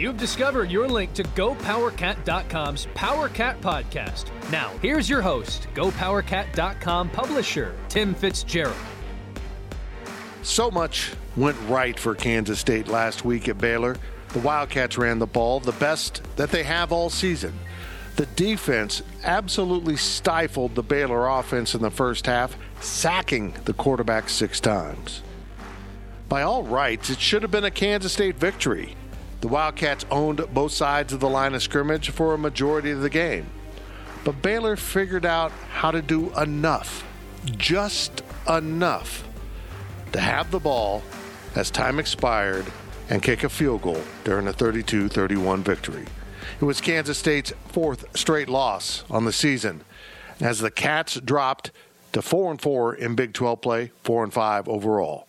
You've discovered your link to GoPowerCat.com's PowerCat podcast. Now, here's your host, GoPowerCat.com publisher, Tim Fitzgerald. So much went right for Kansas State last week at Baylor. The Wildcats ran the ball, the best that they have all season. The defense absolutely stifled the Baylor offense in the first half, sacking the quarterback six times. By all rights, it should have been a Kansas State victory. The Wildcats owned both sides of the line of scrimmage for a majority of the game. But Baylor figured out how to do enough, just enough, to have the ball as time expired and kick a field goal during a 32 31 victory. It was Kansas State's fourth straight loss on the season as the Cats dropped to 4 and 4 in Big 12 play, 4 and 5 overall.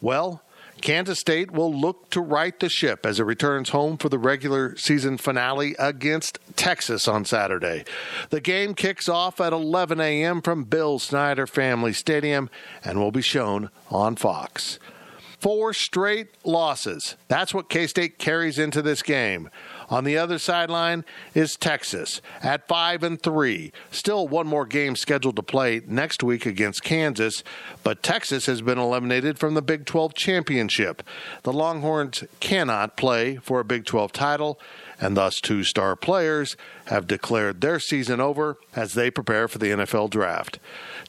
Well, Kansas State will look to right the ship as it returns home for the regular season finale against Texas on Saturday. The game kicks off at 11 a.m. from Bill Snyder Family Stadium and will be shown on Fox. Four straight losses. That's what K State carries into this game. On the other sideline is Texas at 5 and 3. Still one more game scheduled to play next week against Kansas, but Texas has been eliminated from the Big 12 championship. The Longhorns cannot play for a Big 12 title, and thus two star players have declared their season over as they prepare for the NFL draft.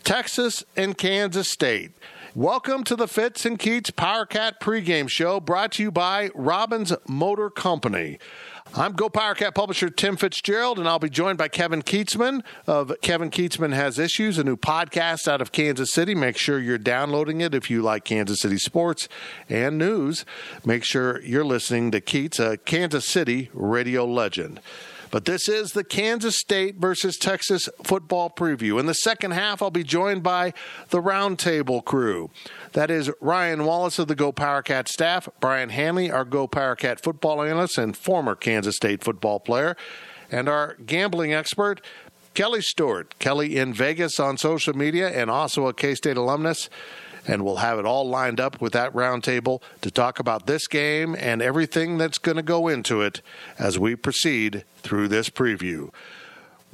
Texas and Kansas State. Welcome to the Fitz and Keats PowerCat pregame show brought to you by Robbins Motor Company. I'm Go PowerCat publisher Tim Fitzgerald, and I'll be joined by Kevin Kietzman of Kevin Kietzman Has Issues, a new podcast out of Kansas City. Make sure you're downloading it if you like Kansas City sports and news. Make sure you're listening to Keats, a Kansas City radio legend. But this is the Kansas State versus Texas football preview. In the second half, I'll be joined by the Roundtable crew. That is Ryan Wallace of the Go Powercat staff, Brian Hanley, our Go Powercat football analyst and former Kansas State football player, and our gambling expert, Kelly Stewart. Kelly in Vegas on social media and also a K State alumnus and we'll have it all lined up with that roundtable to talk about this game and everything that's going to go into it as we proceed through this preview.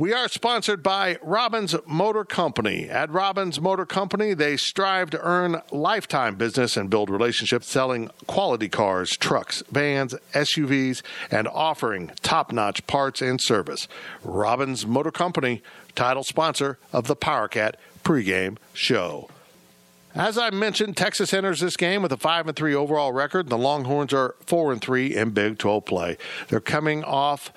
We are sponsored by Robbins Motor Company. At Robbins Motor Company, they strive to earn lifetime business and build relationships selling quality cars, trucks, vans, SUVs, and offering top notch parts and service. Robbins Motor Company, title sponsor of the PowerCat pregame show. As I mentioned, Texas enters this game with a 5 and 3 overall record. The Longhorns are 4 and 3 in Big 12 play. They're coming off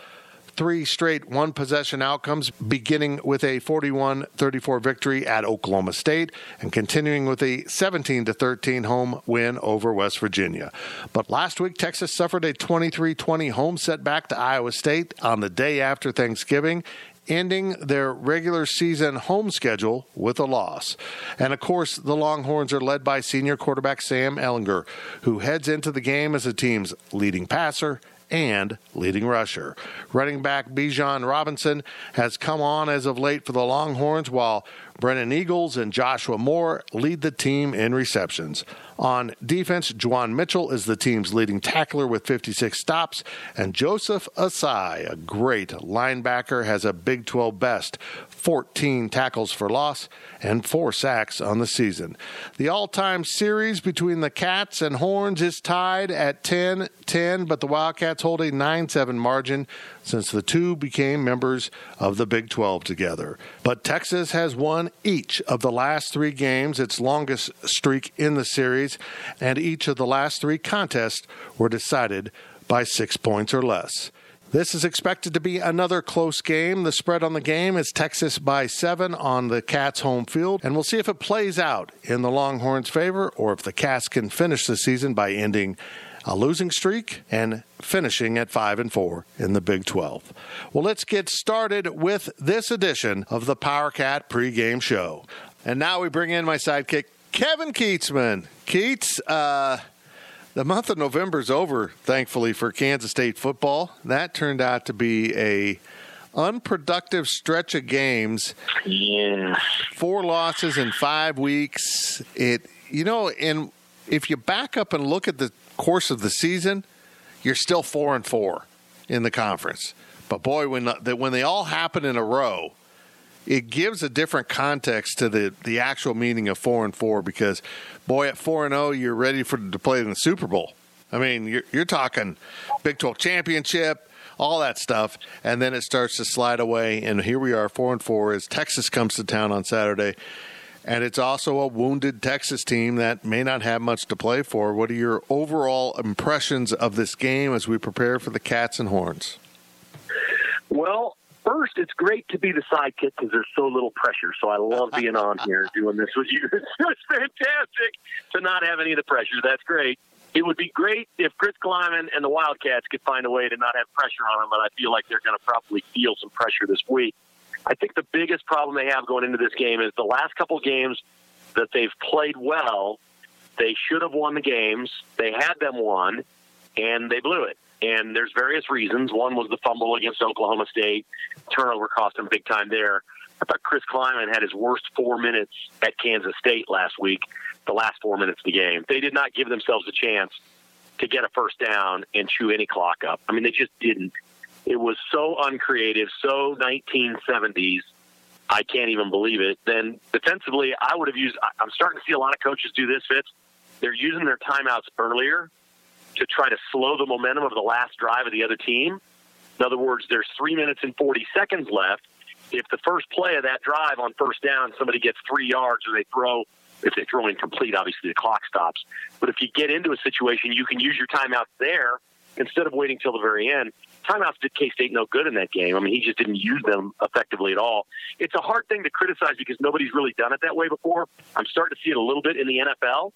three straight one possession outcomes, beginning with a 41 34 victory at Oklahoma State and continuing with a 17 13 home win over West Virginia. But last week, Texas suffered a 23 20 home setback to Iowa State on the day after Thanksgiving ending their regular season home schedule with a loss. And of course, the Longhorns are led by senior quarterback Sam Ehlinger, who heads into the game as the team's leading passer and leading rusher. Running back Bijan Robinson has come on as of late for the Longhorns, while Brennan Eagles and Joshua Moore lead the team in receptions. On defense, Juwan Mitchell is the team's leading tackler with 56 stops, and Joseph Ossai, a great linebacker, has a Big 12 best 14 tackles for loss and four sacks on the season. The all time series between the Cats and Horns is tied at 10 10, but the Wildcats hold a 9 7 margin since the two became members of the Big 12 together. But Texas has won each of the last three games, its longest streak in the series, and each of the last three contests were decided by six points or less. This is expected to be another close game. The spread on the game is Texas by seven on the Cats' home field, and we'll see if it plays out in the Longhorns' favor or if the Cats can finish the season by ending a losing streak and finishing at 5 and 4 in the Big 12. Well, let's get started with this edition of the Power Cat pregame show. And now we bring in my sidekick Kevin Kietzman. Keats, uh, the month of November is over, thankfully, for Kansas State football. That turned out to be a unproductive stretch of games. Yeah. Four losses in five weeks. It you know, and if you back up and look at the course of the season, you're still four and four in the conference. But boy, when that when they all happen in a row, it gives a different context to the the actual meaning of four and four because boy at four and zero you're ready for to play in the Super Bowl. I mean you're you're talking Big Twelve championship, all that stuff, and then it starts to slide away. And here we are four and four as Texas comes to town on Saturday. And it's also a wounded Texas team that may not have much to play for. What are your overall impressions of this game as we prepare for the Cats and Horns? Well, first, it's great to be the sidekick because there's so little pressure. So I love being on here doing this with you. It's fantastic to not have any of the pressure. That's great. It would be great if Chris Klieman and the Wildcats could find a way to not have pressure on them, but I feel like they're going to probably feel some pressure this week. I think the biggest problem they have going into this game is the last couple games that they've played well, they should have won the games. They had them won, and they blew it. And there's various reasons. One was the fumble against Oklahoma State. Turnover cost him big time there. I thought Chris Klieman had his worst four minutes at Kansas State last week, the last four minutes of the game. They did not give themselves a chance to get a first down and chew any clock up. I mean, they just didn't. It was so uncreative, so 1970s. I can't even believe it. Then defensively, I would have used. I'm starting to see a lot of coaches do this, Fitz. They're using their timeouts earlier to try to slow the momentum of the last drive of the other team. In other words, there's three minutes and 40 seconds left. If the first play of that drive on first down, somebody gets three yards or they throw, if they throw incomplete, obviously the clock stops. But if you get into a situation, you can use your timeout there instead of waiting till the very end. Timeouts did K State no good in that game. I mean, he just didn't use them effectively at all. It's a hard thing to criticize because nobody's really done it that way before. I'm starting to see it a little bit in the NFL.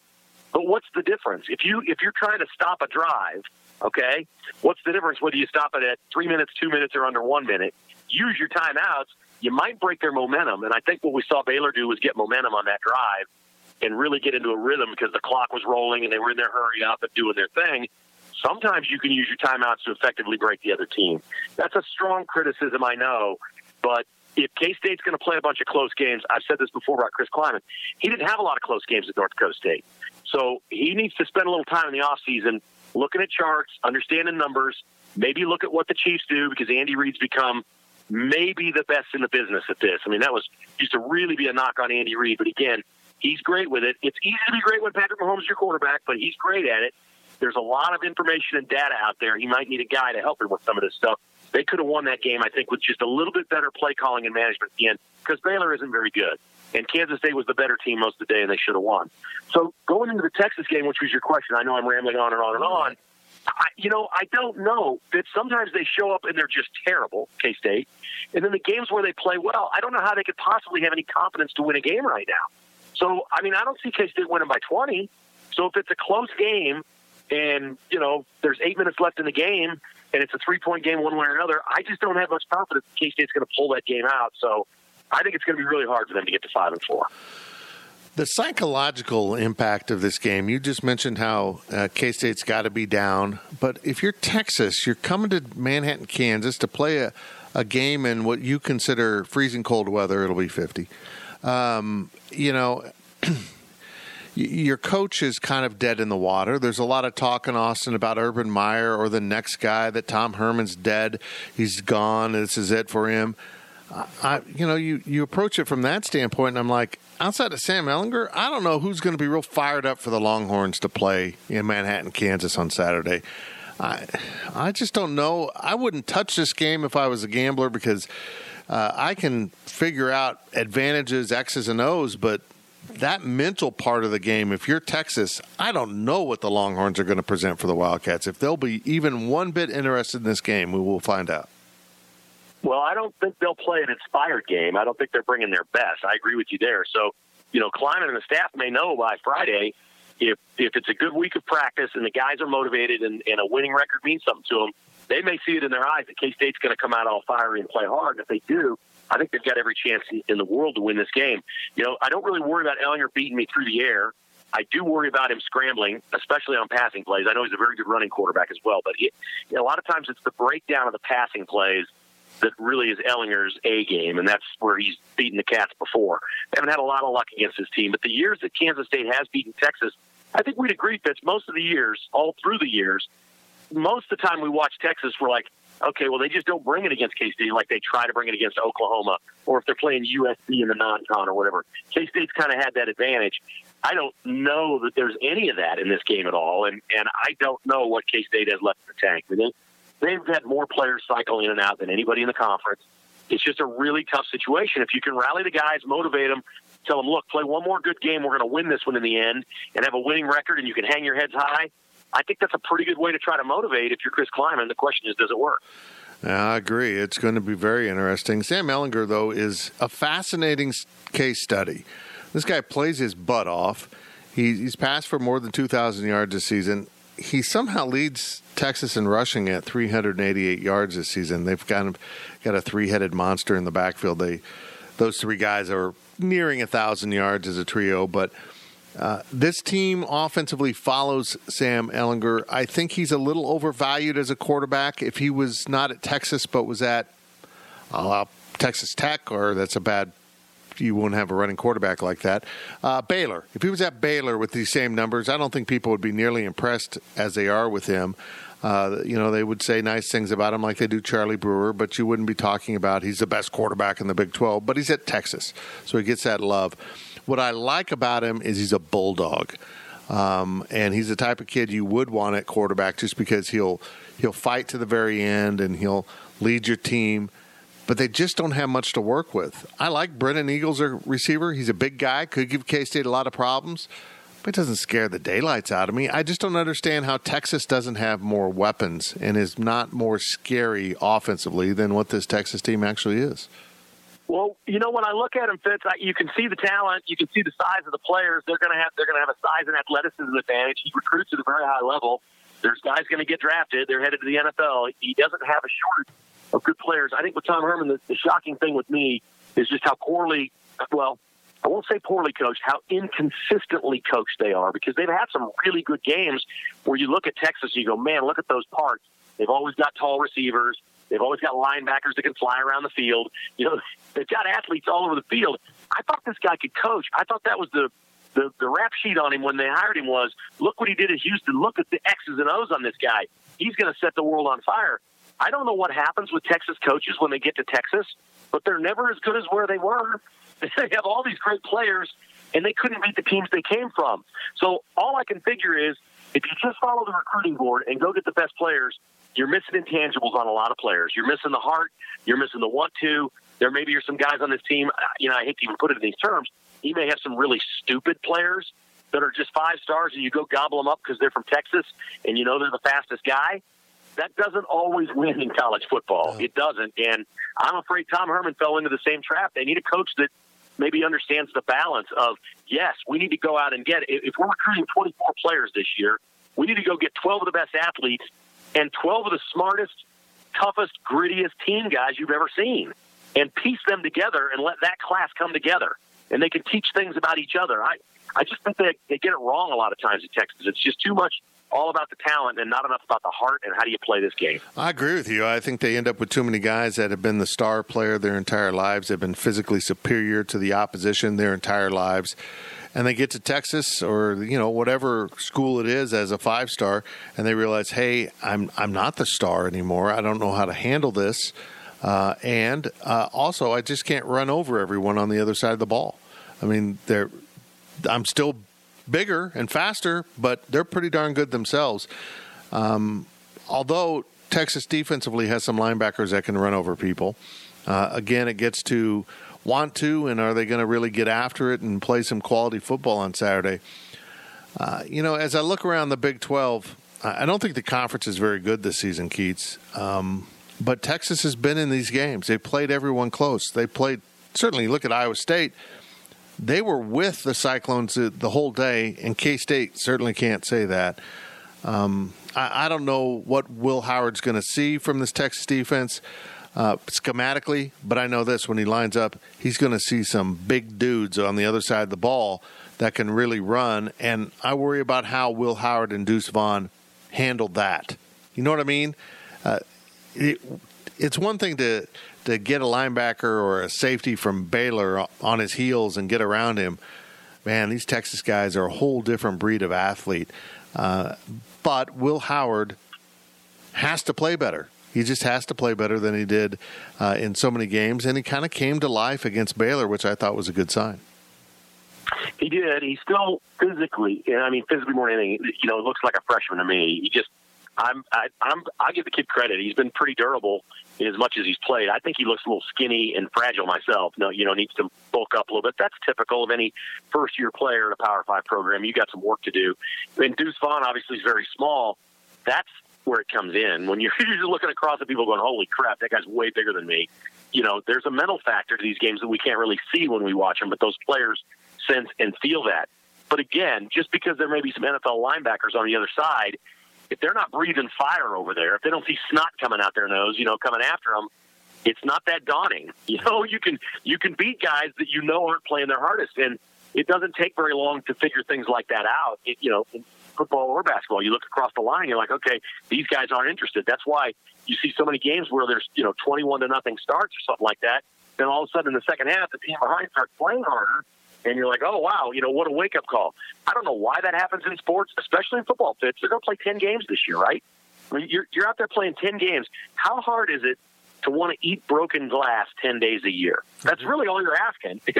But what's the difference? If you if you're trying to stop a drive, okay, what's the difference whether you stop it at three minutes, two minutes, or under one minute? Use your timeouts. You might break their momentum, and I think what we saw Baylor do was get momentum on that drive and really get into a rhythm because the clock was rolling and they were in their hurry up and doing their thing. Sometimes you can use your timeouts to effectively break the other team. That's a strong criticism, I know, but if K State's going to play a bunch of close games, I've said this before about Chris Klieman. He didn't have a lot of close games at North Dakota State. So he needs to spend a little time in the offseason looking at charts, understanding numbers, maybe look at what the Chiefs do because Andy Reid's become maybe the best in the business at this. I mean, that was used to really be a knock on Andy Reid, but again, he's great with it. It's easy to be great when Patrick Mahomes is your quarterback, but he's great at it. There's a lot of information and data out there. He might need a guy to help him with some of this stuff. They could have won that game, I think, with just a little bit better play calling and management at the end because Baylor isn't very good. And Kansas State was the better team most of the day, and they should have won. So going into the Texas game, which was your question, I know I'm rambling on and on and on. I, you know, I don't know that sometimes they show up and they're just terrible, K State. And then the games where they play well, I don't know how they could possibly have any confidence to win a game right now. So, I mean, I don't see K State winning by 20. So if it's a close game and, you know, there's eight minutes left in the game and it's a three point game one way or another, I just don't have much confidence K State's going to pull that game out. So I think it's going to be really hard for them to get to five and four. The psychological impact of this game, you just mentioned how uh, K State's got to be down. But if you're Texas, you're coming to Manhattan, Kansas to play a, a game in what you consider freezing cold weather, it'll be 50. Um, you know, your coach is kind of dead in the water. There's a lot of talk in Austin about Urban Meyer or the next guy that Tom Herman's dead. He's gone. This is it for him. I, you know, you, you approach it from that standpoint, and I'm like, outside of Sam Ehlinger, I don't know who's going to be real fired up for the Longhorns to play in Manhattan, Kansas on Saturday. I, I just don't know. I wouldn't touch this game if I was a gambler because uh, I can figure out advantages, X's and O's, but that mental part of the game, if you're Texas, I don't know what the Longhorns are going to present for the Wildcats. If they'll be even one bit interested in this game, we will find out. Well, I don't think they'll play an inspired game. I don't think they're bringing their best. I agree with you there. So, you know, Klieman and the staff may know by Friday if if it's a good week of practice and the guys are motivated and, and a winning record means something to them. They may see it in their eyes that K State's going to come out all fiery and play hard. If they do, I think they've got every chance in the world to win this game. You know, I don't really worry about Ehlinger beating me through the air. I do worry about him scrambling, especially on passing plays. I know he's a very good running quarterback as well, but he, you know, a lot of times it's the breakdown of the passing plays that really is Ehlinger's A game, and that's where he's beaten the Cats before. They haven't had a lot of luck against his team, but the years that Kansas State has beaten Texas, I think we'd agree, Fitz, most of the years, all through the years, most of the time we watch Texas, we're like, okay, well, they just don't bring it against K State like they try to bring it against Oklahoma, or if they're playing USC in the non-con or whatever. K State's kind of had that advantage. I don't know that there's any of that in this game at all, and and I don't know what K State has left in the tank. I they've had more players cycle in and out than anybody in the conference. It's just a really tough situation. If you can rally the guys, motivate them, tell them, look, play one more good game. We're going to win this one in the end and have a winning record, and you can hang your heads high. I think that's a pretty good way to try to motivate if you're Chris Klieman. The question is, does it work? I agree. It's going to be very interesting. Sam Ehlinger, though, is a fascinating case study. This guy plays his butt off. he's passed for more than 2,000 yards this season. He somehow leads Texas in rushing at 388 yards this season. They've got, got a three headed monster in the backfield. They, those three guys are nearing a 1,000 yards as a trio, but uh, this team offensively follows Sam Ehlinger. I think he's a little overvalued as a quarterback. If he was not at Texas but was at uh, Texas Tech, or that's a bad, you won't have a running quarterback like that. Uh, Baylor. If he was at Baylor with these same numbers, I don't think people would be nearly impressed as they are with him. Uh, you know, they would say nice things about him like they do Charlie Brewer, but you wouldn't be talking about he's the best quarterback in the Big 12. But he's at Texas, so he gets that love. What I like about him is he's a bulldog. Um, and he's the type of kid you would want at quarterback just because he'll he'll fight to the very end and he'll lead your team. But they just don't have much to work with. I like Brennan Eagles, a receiver. He's a big guy, could give K State a lot of problems, but it doesn't scare the daylights out of me. I just don't understand how Texas doesn't have more weapons and is not more scary offensively than what this Texas team actually is. Well, you know, when I look at him, Fitz, I, you can see the talent, you can see the size of the players. They're going to have they're going to have a size and athleticism advantage. He recruits at a very high level. There's guys going to get drafted. They're headed to the NFL. He doesn't have a shortage of good players. I think with Tom Herman, the, the shocking thing with me is just how poorly, well, I won't say poorly coached, how inconsistently coached they are because they've had some really good games where you look at Texas you go, man, look at those parts. They've always got tall receivers. They've always got linebackers that can fly around the field. You know, they've got athletes all over the field. I thought this guy could coach. I thought that was the the, the rap sheet on him when they hired him was look what he did at Houston. Look at the X's and O's on this guy. He's going to set the world on fire. I don't know what happens with Texas coaches when they get to Texas, but they're never as good as where they were. They have all these great players, and they couldn't beat the teams they came from. So all I can figure is if you just follow the recruiting board and go get the best players, you're missing intangibles on a lot of players. You're missing the heart. You're missing the want to. There maybe are some guys on this team. Uh, you know, I hate to even put it in these terms. He may have some really stupid players that are just five stars, and you go gobble them up because they're from Texas, and you know they're the fastest guy. That doesn't always win in college football. It doesn't, and I'm afraid Tom Herman fell into the same trap. They need a coach that maybe understands the balance of yes, we need to go out and get. If we're recruiting 24 players this year, we need to go get 12 of the best athletes and 12 of the smartest, toughest, grittiest team guys you've ever seen and piece them together and let that class come together. And they can teach things about each other. I, I just think they, they get it wrong a lot of times at Texas. It's just too much all about the talent and not enough about the heart and how do you play this game. I agree with you. I think they end up with too many guys that have been the star player their entire lives. They've been physically superior to the opposition their entire lives and they get to Texas or you know whatever school it is as a five star, and they realize, hey, I'm I'm not the star anymore. I don't know how to handle this, uh, and uh, also I just can't run over everyone on the other side of the ball. I mean, they're I'm still bigger and faster, but they're pretty darn good themselves. Um, although Texas defensively has some linebackers that can run over people. Uh, again, it gets to want to, and are they going to really get after it and play some quality football on Saturday? Uh, you know, as I look around the Big 12, I don't think the conference is very good this season, Keats. Um, but Texas has been in these games. They played everyone close. They played, certainly, look at Iowa State. They were with the Cyclones the whole day, and K State certainly can't say that. Um, I, I, don't know what Will Howard's going to see from this Texas defense uh, schematically, but I know this when he lines up, he's going to see some big dudes on the other side of the ball that can really run. And I worry about how Will Howard and Deuce Vaughn handled that. You know what I mean? Uh, it, it's one thing to to get a linebacker or a safety from Baylor on his heels and get around him. Man, these Texas guys are a whole different breed of athlete. Uh, but Will Howard has to play better. He just has to play better than he did uh, in so many games, and he kind of came to life against Baylor, which I thought was a good sign. He did. He's still physically, and I mean, physically more than anything, you know, looks like a freshman to me. He just, I'm, I, I'm, I give the kid credit. He's been pretty durable in as much as he's played. I think he looks a little skinny and fragile myself. No, you know, needs to bulk up a little bit. That's typical of any first year player in a Power Five program. You got some work to do. And Deuce Vaughn obviously is very small. That's where it comes in. When you're, you're looking across at people going, "Holy crap, that guy's way bigger than me." You know, there's a mental factor to these games that we can't really see when we watch them, but those players sense and feel that. But again, just because there may be some NFL linebackers on the other side, if they're not breathing fire over there, if they don't see snot coming out their nose, you know, coming after them, it's not that daunting. You know, you can you can beat guys that you know aren't playing their hardest, and it doesn't take very long to figure things like that out. It, you know, football or basketball, you look across the line, you're like, okay, these guys aren't interested. That's why you see so many games where there's you know 21 to nothing starts or something like that. Then all of a sudden in the second half, the team behind starts playing harder and you're like, oh wow, you know what a wake up call. I don't know why that happens in sports, especially in football. Fitz, they're going to play ten games this year, right? I mean, you're you're out there playing ten games. How hard is it to want to eat broken glass ten days a year? That's mm-hmm. really all you're asking.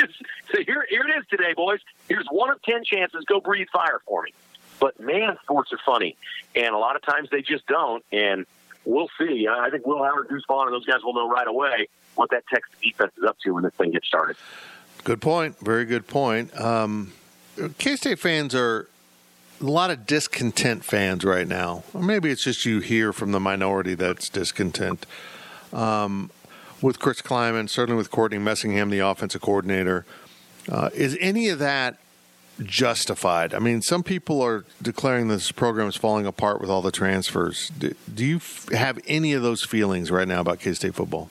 so here here it is today, boys. Here's one of ten chances. Go breathe fire for me. But man, sports are funny, and a lot of times they just don't. And we'll see. I think Will Howard, Deuce Vaughn, and those guys will know right away what that Texas defense is up to when this thing gets started. Good point. Very good point. Um, K State fans are a lot of discontent fans right now. Or maybe it's just you hear from the minority that's discontent. Um, with Chris Klieman, certainly with Courtney Messingham, the offensive coordinator. Uh, is any of that justified? I mean, some people are declaring this program is falling apart with all the transfers. Do, do you f- have any of those feelings right now about K State football?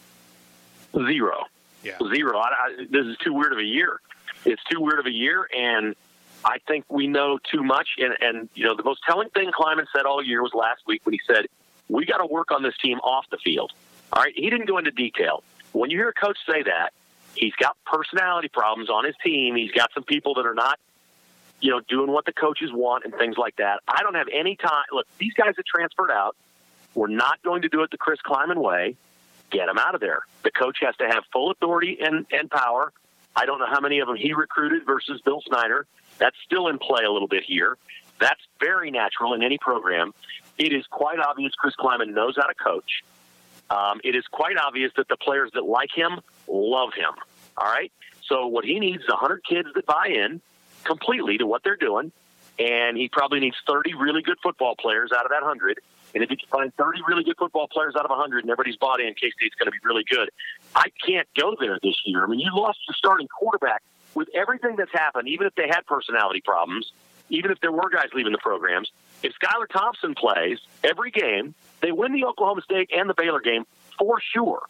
Zero. Yeah. Zero. I, I, this is too weird of a year. It's too weird of a year, and I think we know too much. And, and you know, the most telling thing Klieman said all year was last week when he said, "We got to work on this team off the field." All right, he didn't go into detail. When you hear a coach say that, he's got personality problems on his team. He's got some people that are not, you know, doing what the coaches want and things like that. I don't have any time. Look, these guys that transferred out, we're not going to do it the Chris Klieman way get him out of there. The coach has to have full authority and, and power. I don't know how many of them he recruited versus Bill Snyder. That's still in play a little bit here. That's very natural in any program. It is quite obvious Chris Klieman knows how to coach. Um, it is quite obvious that the players that like him love him. All right. So what he needs is 100 kids that buy in completely to what they're doing, and he probably needs 30 really good football players out of that 100 and if you can find 30 really good football players out of 100 and everybody's bought in, K State's going to be really good. I can't go there this year. I mean, you lost your starting quarterback with everything that's happened, even if they had personality problems, even if there were guys leaving the programs. If Skylar Thompson plays every game, they win the Oklahoma State and the Baylor game for sure.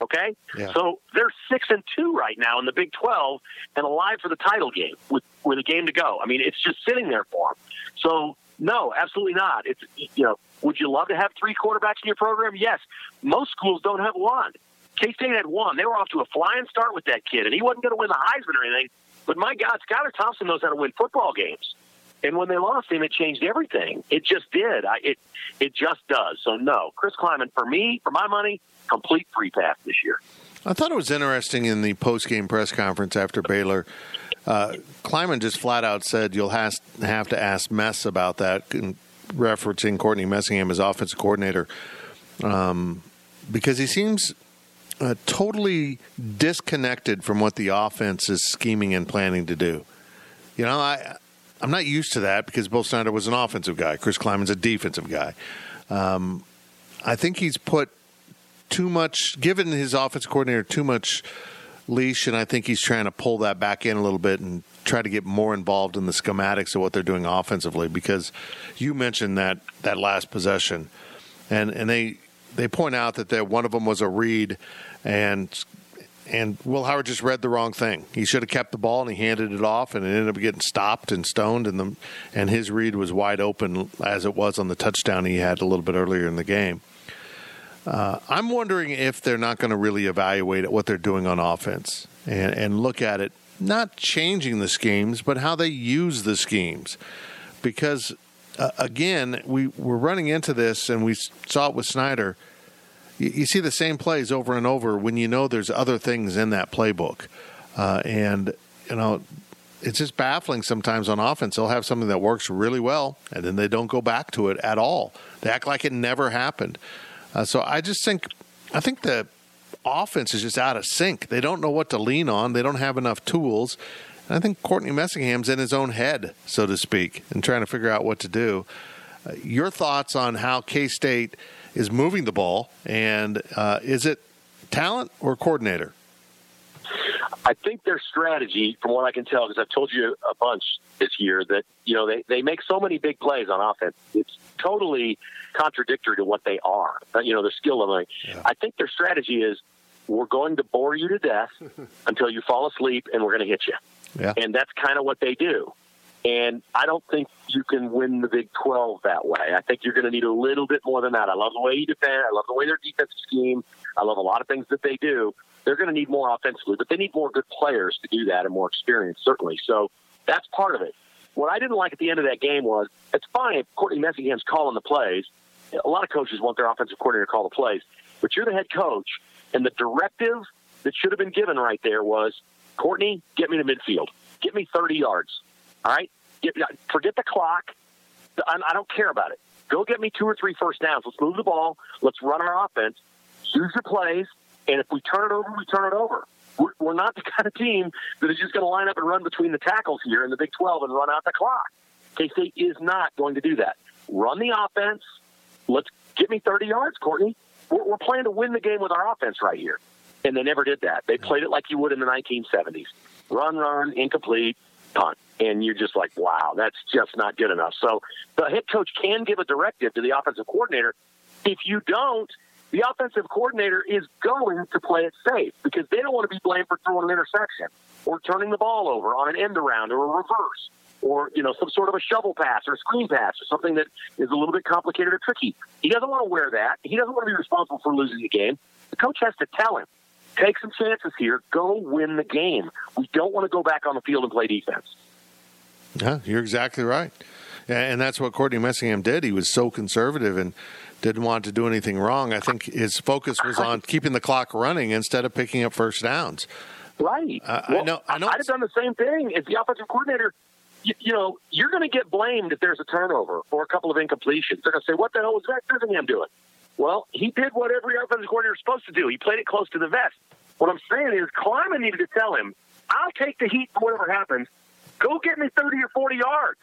Okay, yeah. so they're six and two right now in the Big Twelve and alive for the title game with with a game to go. I mean, it's just sitting there for them. So no, absolutely not. It's you know, would you love to have three quarterbacks in your program? Yes. Most schools don't have one. K State had one. They were off to a flying start with that kid, and he wasn't going to win the Heisman or anything. But my God, Skylar Thompson knows how to win football games. And when they lost him, it changed everything. It just did. I, it it just does. So no, Chris Klieman for me, for my money, complete free pass this year. I thought it was interesting in the post game press conference after Baylor. Uh, Klieman just flat out said you'll has, have to ask Mess about that, referencing Courtney Messingham as offensive coordinator, um, because he seems uh, totally disconnected from what the offense is scheming and planning to do. You know, I I'm not used to that because Bill Snyder was an offensive guy. Chris Klieman's a defensive guy. Um, I think he's put too much, given his offense coordinator too much leash, and I think he's trying to pull that back in a little bit and try to get more involved in the schematics of what they're doing offensively. Because you mentioned that that last possession, and and they they point out that that one of them was a read, and and Will Howard just read the wrong thing. He should have kept the ball and he handed it off, and it ended up getting stopped and stoned. And the and his read was wide open as it was on the touchdown he had a little bit earlier in the game. Uh, I'm wondering if they're not going to really evaluate what they're doing on offense and, and look at it, not changing the schemes, but how they use the schemes. Because, uh, again, we, we're running into this, and we saw it with Snyder. You, you, see the same plays over and over when you know there's other things in that playbook. Uh, and, you know, it's just baffling sometimes on offense. They'll have something that works really well, and then they don't go back to it at all. They act like it never happened. Uh, so I just think I think the offense is just out of sync. They don't know what to lean on. They don't have enough tools. And I think Courtney Messingham's in his own head, so to speak, and trying to figure out what to do. Uh, your thoughts on how K State is moving the ball, and uh, is it talent or coordinator? I think their strategy, from what I can tell, because I've told you a bunch this year, that you know they, they make so many big plays on offense. It's totally contradictory to what they are. Uh, you know, their skill level. Yeah. I think their strategy is we're going to bore you to death until you fall asleep, and we're going to hit you. Yeah. And that's kind of what they do. And I don't think you can win the Big 12 that way. I think you're going to need a little bit more than that. I love the way you defend. I love the way their defensive scheme. I love a lot of things that they do. They're going to need more offensively, but they need more good players to do that and more experience, certainly. So that's part of it. What I didn't like at the end of that game was it's fine if Courtney Messingham's calling the plays. A lot of coaches want their offensive coordinator to call the plays, but you're the head coach, and the directive that should have been given right there was Courtney, get me to midfield, get me 30 yards. All right, get, uh, forget the clock. I don't care about it. Go get me two or three first downs. Let's move the ball. Let's run our offense. Use your plays, and if we turn it over, we turn it over. We're, we're not the kind of team that is just going to line up and run between the tackles here in the Big 12 and run out the clock. K State is not going to do that. Run the offense. Let's get me 30 yards, Courtney. We're, we're playing to win the game with our offense right here. And they never did that. They played it like you would in the 1970s run, run, incomplete, punt. And you're just like, wow, that's just not good enough. So the head coach can give a directive to the offensive coordinator. If you don't, the offensive coordinator is going to play it safe because they don't want to be blamed for throwing an interception or turning the ball over on an end around or a reverse or you know some sort of a shovel pass or a screen pass or something that is a little bit complicated or tricky. He doesn't want to wear that. He doesn't want to be responsible for losing the game. The coach has to tell him, take some chances here, go win the game. We don't want to go back on the field and play defense. Yeah, you're exactly right. And that's what Courtney Messingham did. He was so conservative and didn't want to do anything wrong. I think his focus was on keeping the clock running instead of picking up first downs. Right. Uh, well, I know. I know. I'd have done the same thing as the offensive coordinator. You, you know, you're going to get blamed if there's a turnover or a couple of incompletions. They're going to say, "What the hell was that Birmingham doing?" Well, he did what every offensive coordinator is supposed to do. He played it close to the vest. What I'm saying is, Klieman needed to tell him, "I'll take the heat for whatever happens. Go get me 30 or 40 yards."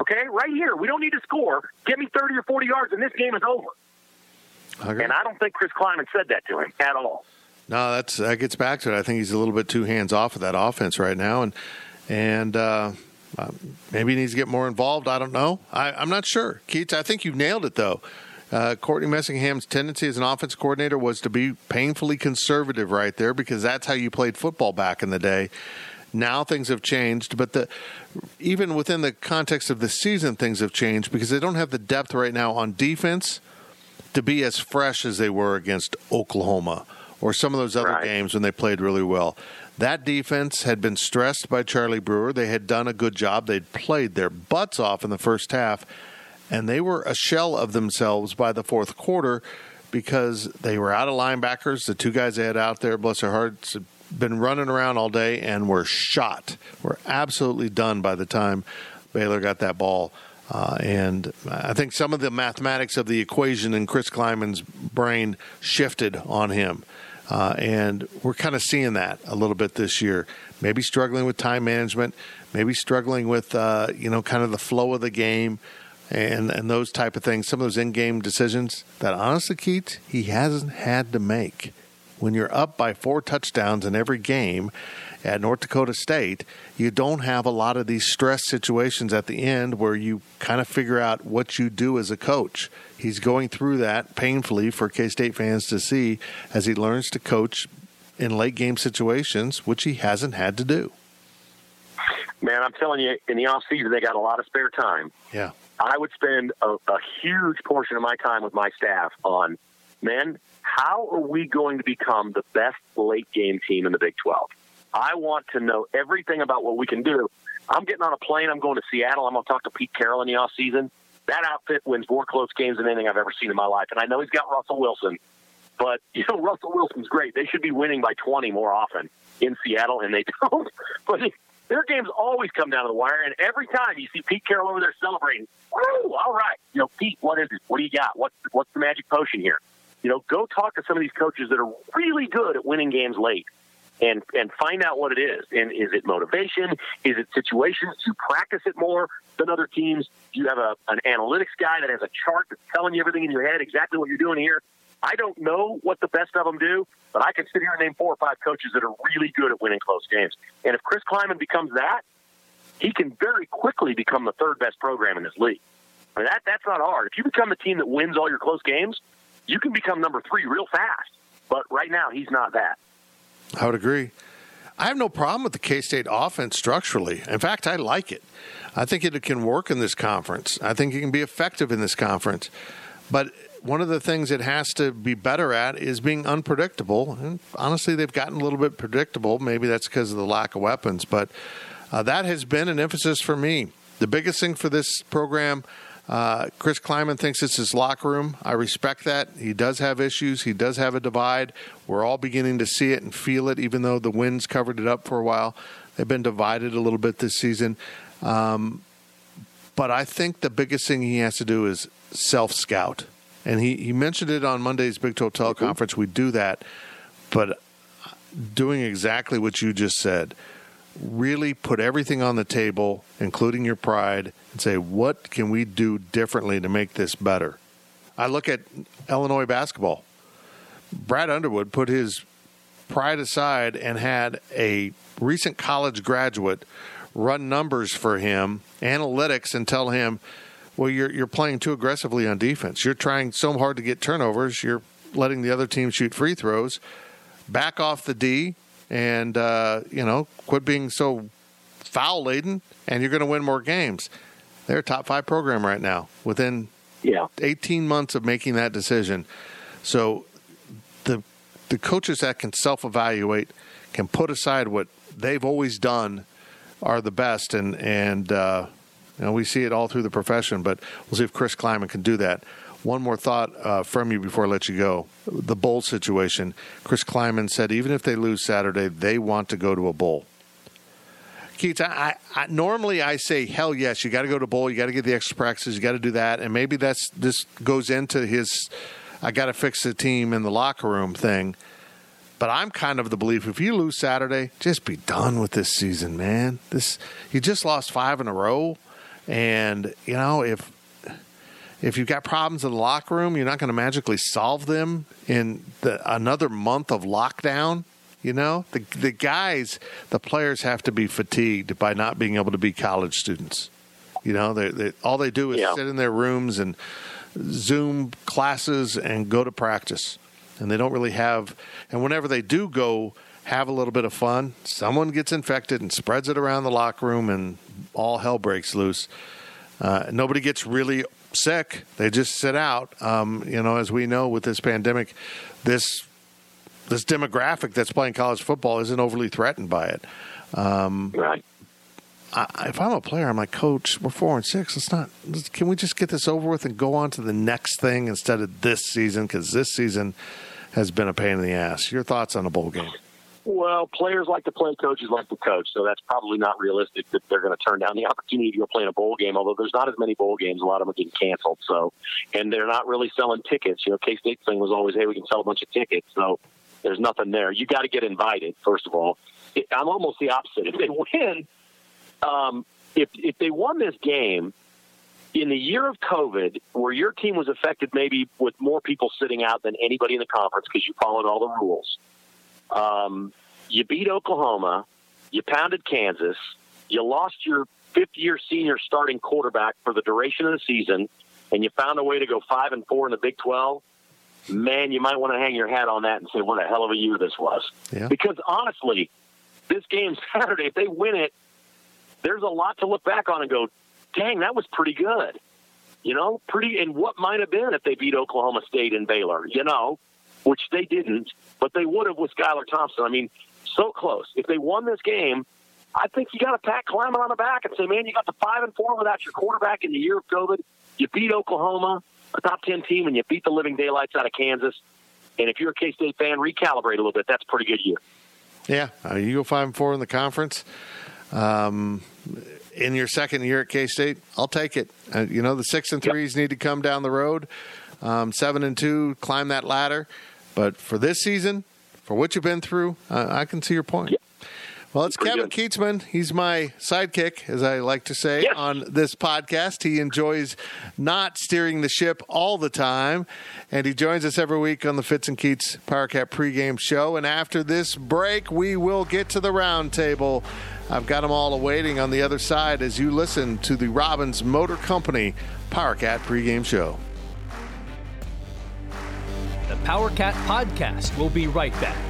Okay, right here. We don't need to score. Get me 30 or 40 yards, and this game is over. Okay. And I don't think Chris Klieman said that to him at all. No, that's that gets back to it. I think he's a little bit too hands off of that offense right now, and and uh, uh, maybe he needs to get more involved. I don't know. I, am not sure. Keats, I think you've nailed it though. Uh, Courtney Messingham's tendency as an offense coordinator was to be painfully conservative right there because that's how you played football back in the day. Now things have changed, but the even within the context of the season, things have changed because they don't have the depth right now on defense to be as fresh as they were against Oklahoma or some of those other right. games when they played really well. That defense had been stressed by Charlie Brewer. They had done a good job. They'd played their butts off in the first half, and they were a shell of themselves by the fourth quarter because they were out of linebackers. The two guys they had out there, bless their hearts, been running around all day and were shot. Were absolutely done by the time Baylor got that ball. Uh, and I think some of the mathematics of the equation in Chris Klieman's brain shifted on him. Uh, and we're kind of seeing that a little bit this year. Maybe struggling with time management, maybe struggling with uh, you know kind of the flow of the game, and and those type of things. Some of those in-game decisions that honestly, Keith, he hasn't had to make. When you're up by four touchdowns in every game, at North Dakota State, you don't have a lot of these stress situations at the end where you kind of figure out what you do as a coach. He's going through that painfully for K State fans to see as he learns to coach in late game situations, which he hasn't had to do. Man, I'm telling you, in the off season, they got a lot of spare time. Yeah. I would spend a, a huge portion of my time with my staff on, man, how are we going to become the best late game team in the Big 12? I want to know everything about what we can do. I'm getting on a plane. I'm going to Seattle. I'm going to talk to Pete Carroll in the off season. That outfit wins more close games than anything I've ever seen in my life. And I know he's got Russell Wilson, but you know Russell Wilson's great. They should be winning by 20 more often in Seattle, and they don't. but their games always come down to the wire, and every time you see Pete Carroll over there celebrating, woo, all right, you know, Pete, what is it? What do you got? What's what's the magic potion here? You know, go talk to some of these coaches that are really good at winning games late and and find out what it is. And is it motivation? Is it situations? Do you practice it more than other teams? Do you have a, an analytics guy that has a chart that's telling you everything in your head, exactly what you're doing here? I don't know what the best of them do, but I can sit here and name four or five coaches that are really good at winning close games. And if Chris Klieman becomes that, he can very quickly become the third best program in this league. I mean, that that's not hard. If you become the team that wins all your close games, you can become number three real fast. But right now, he's not that. I would agree. I have no problem with the K State offense structurally. In fact, I like it. I think it can work in this conference. I think it can be effective in this conference. But one of the things it has to be better at is being unpredictable. And honestly, they've gotten a little bit predictable. Maybe that's because of the lack of weapons. But uh, that has been an emphasis for me. The biggest thing for this program uh, Chris Klieman thinks it's his locker room. I respect that. He does have issues. He does have a divide. We're all beginning to see it and feel it, even though the winds covered it up for a while. They've been divided a little bit this season. Um, but I think the biggest thing he has to do is self scout. And he, he mentioned it on Monday's Big 12 teleconference. We do that. But doing exactly what you just said really put everything on the table, including your pride, and say, what can we do differently to make this better? I look at Illinois basketball. Brad Underwood put his pride aside and had a recent college graduate run numbers for him, analytics, and tell him, well, you're, you're playing too aggressively on defense. You're trying so hard to get turnovers. You're letting the other team shoot free throws. Back off the D and uh, you know quit being so foul laden, and you're going to win more games. They're a top five program right now within yeah. 18 months of making that decision. So the the coaches that can self evaluate can put aside what they've always done are the best, and and uh, you know we see it all through the profession. But we'll see if Chris Klieman can do that. One more thought uh, from you before I let you go. The bowl situation. Chris Klieman said even if they lose Saturday, they want to go to a bowl. Keith, I, I, normally I say hell yes, you got to go to bowl, you got to get the extra practices, you got to do that, and maybe that's this goes into his I got to fix the team in the locker room thing. But I'm kind of the belief if you lose Saturday, just be done with this season, man. This you just lost five in a row, and you know if if you've got problems in the locker room, you're not going to magically solve them in the, another month of lockdown. You know, the the guys, the players have to be fatigued by not being able to be college students. You know, they, they all they do is yeah. sit in their rooms and Zoom classes and go to practice, and they don't really have. And whenever they do go have a little bit of fun, someone gets infected and spreads it around the locker room, and all hell breaks loose. Uh, nobody gets really sick. They just sit out. Um, you know, as we know with this pandemic, this this demographic that's playing college football isn't overly threatened by it. Um, right. I, if I'm a player, I'm like, Coach, we're four and six. Let's not. Let's, can we just get this over with and go on to the next thing instead of this season? Because this season has been a pain in the ass. Your thoughts on a bowl game? Well, players like to play, coaches like to coach, so that's probably not realistic that they're going to turn down the opportunity to go play in a bowl game. Although there's not as many bowl games, a lot of them are getting canceled. So, and they're not really selling tickets. You know, K State thing was always, hey, we can sell a bunch of tickets. So, there's nothing there. You got to get invited first of all. I'm almost the opposite. If they win, um, if if they won this game in the year of COVID, where your team was affected maybe with more people sitting out than anybody in the conference because you followed all the rules, um, you beat Oklahoma, you pounded Kansas, you lost your fifth year senior starting quarterback for the duration of the season, and you found a way to go five and four in the Big Twelve. Man, you might want to hang your hat on that and say what a hell of a year this was. Yeah. Because honestly, this game Saturday, if they win it, there's a lot to look back on and go, dang, that was pretty good. You know, pretty, and what might have been if they beat Oklahoma State and Baylor, you know, which they didn't, but they would have with Skylar Thompson. I mean, so close. If they won this game, I think you got to pat Klieman on the back and say, man, you got the five and four without your quarterback in the year of COVID. You beat Oklahoma, a top 10 team, and you beat the living daylights out of Kansas. And if you're a K State fan, recalibrate a little bit. That's a pretty good year. Yeah, uh, you go five and four in the conference. Um, in your second year at K State, I'll take it. Uh, you know the six and threes yep. need to come down the road. Um, seven and two, climb that ladder. But for this season, for what you've been through, uh, I can see your point. Yep. Well, it's Kevin good. Kietzman. He's my sidekick, as I like to say, yes. on this podcast. He enjoys not steering the ship all the time, and he joins us every week on the Fitz and Keats PowerCat pregame show. And after this break, we will get to the roundtable. I've got them all awaiting on the other side as you listen to the Robbins Motor Company PowerCat pregame show. The PowerCat podcast will be right back.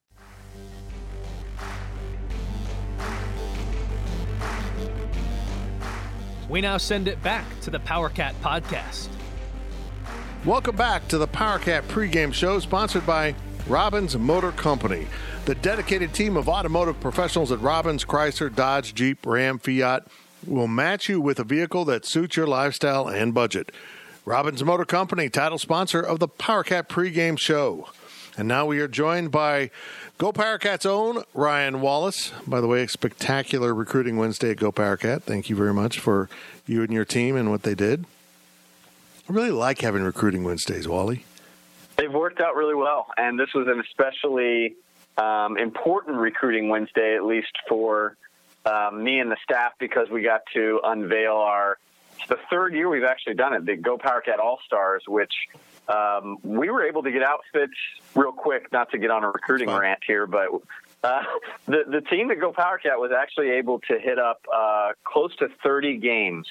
We now send it back to the PowerCat podcast. Welcome back to the PowerCat pregame show, sponsored by Robbins Motor Company, the dedicated team of automotive professionals at Robbins, Chrysler, Dodge, Jeep, Ram, Fiat will match you with a vehicle that suits your lifestyle and budget. Robbins Motor Company, title sponsor of the PowerCat pregame show. And now we are joined by Go PowerCat's own Ryan Wallace. By the way, a spectacular recruiting Wednesday at Go PowerCat. Thank you very much for you and your team and what they did. I really like having recruiting Wednesdays, Wally. They've worked out really well, and this was an especially um, important recruiting Wednesday, at least for um, me and the staff, because we got to unveil our it's the third year we've actually done it, the Go PowerCat All Stars, which um, we were able to get outfits real quick. Not to get on a recruiting rant here, but uh, the the team that Go PowerCat was actually able to hit up uh, close to 30 games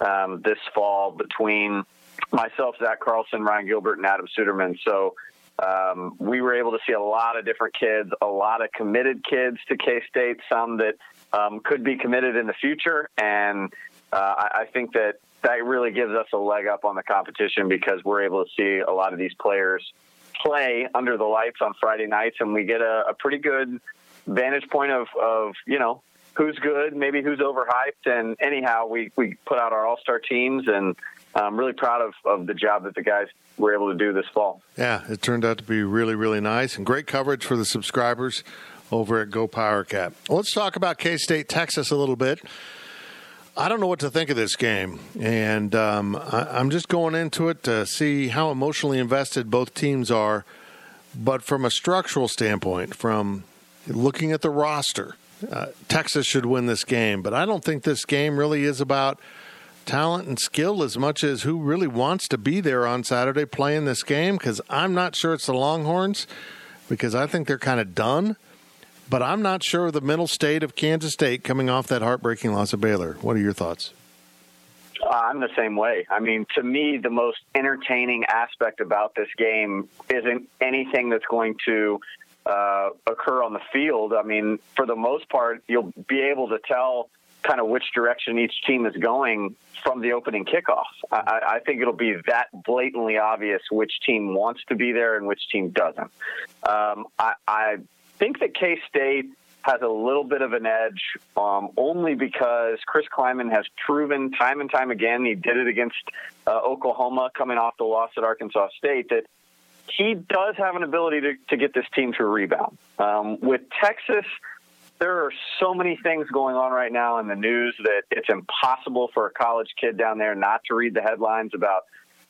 um, this fall between myself, Zach Carlson, Ryan Gilbert, and Adam Suderman. So. Um, we were able to see a lot of different kids, a lot of committed kids to K State, some that um, could be committed in the future, and uh, I, I think that that really gives us a leg up on the competition because we're able to see a lot of these players play under the lights on Friday nights, and we get a, a pretty good vantage point of, of you know who's good, maybe who's overhyped. And anyhow, we, we put out our all star teams, and I'm really proud of, of the job that the guys were able to do this fall. Yeah, it turned out to be really, really nice and great coverage for the subscribers over at Go Power Cat. Let's talk about K State, Texas a little bit. I don't know what to think of this game, and um, I, am just going into it to see how emotionally invested both teams are. But from a structural standpoint, from looking at the roster, uh, Texas should win this game. But I don't think this game really is about talent and skill as much as who really wants to be there on Saturday playing this game. Because I'm not sure it's the Longhorns, because I think they're kind of done. But I'm not sure of the mental state of Kansas State coming off that heartbreaking loss of Baylor. What are your thoughts? Uh, I'm the same way. I mean, to me, the most entertaining aspect about this game isn't anything that's going to uh, occur on the field. I mean, for the most part, you'll be able to tell kind of which direction each team is going from the opening kickoff. I, I think it'll be that blatantly obvious which team wants to be there and which team doesn't. Um, I, I think that K State has a little bit of an edge, um, only because Chris Klieman has proven time and time again, he did it against uh, Oklahoma coming off the loss at Arkansas State, that he does have an ability to, to get this team to rebound. Um, with Texas, there are so many things going on right now in the news that it's impossible for a college kid down there not to read the headlines about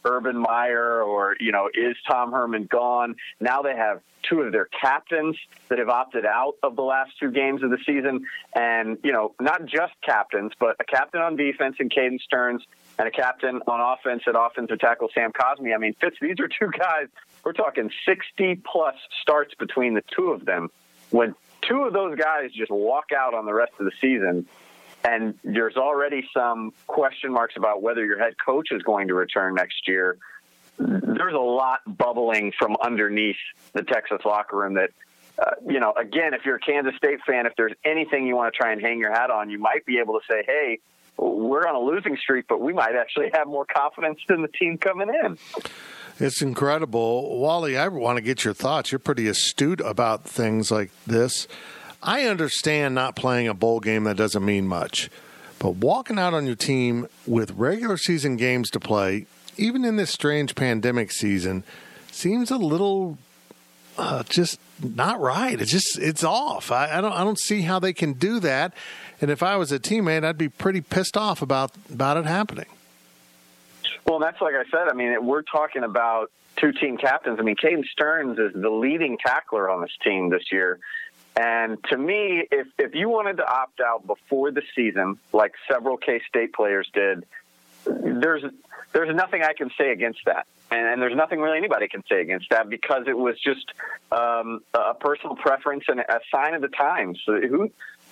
Urban Meyer or, you know, is Tom Herman gone? Now they have two of their captains that have opted out of the last two games of the season. And, you know, not just captains, but a captain on defense in Caden Sterns and a captain on offense at offensive tackle Sam Cosmi. I mean, Fitz, these are two guys, we're talking 60 plus starts between the two of them. When two of those guys just walk out on the rest of the season, and there's already some question marks about whether your head coach is going to return next year. There's a lot bubbling from underneath the Texas locker room that, uh, you know, again, if you're a Kansas State fan, if there's anything you want to try and hang your hat on, you might be able to say, hey, we're on a losing streak, but we might actually have more confidence than the team coming in. It's incredible. Wally, I want to get your thoughts. You're pretty astute about things like this. I understand not playing a bowl game that doesn't mean much, but walking out on your team with regular season games to play, even in this strange pandemic season, seems a little uh, just not right. It's just it's off. I, I, don't I don't see how they can do that. And if I was a teammate, I'd be pretty pissed off about about it happening. Well, that's like I said. I mean, we're talking about two team captains. I mean, Caden Sterns is the leading tackler on this team this year. And to me, if if you wanted to opt out before the season, like several K State players did, there's there's nothing I can say against that, and, and, there's nothing really anybody can say against that because it was just um, a personal preference and a sign of the times. So who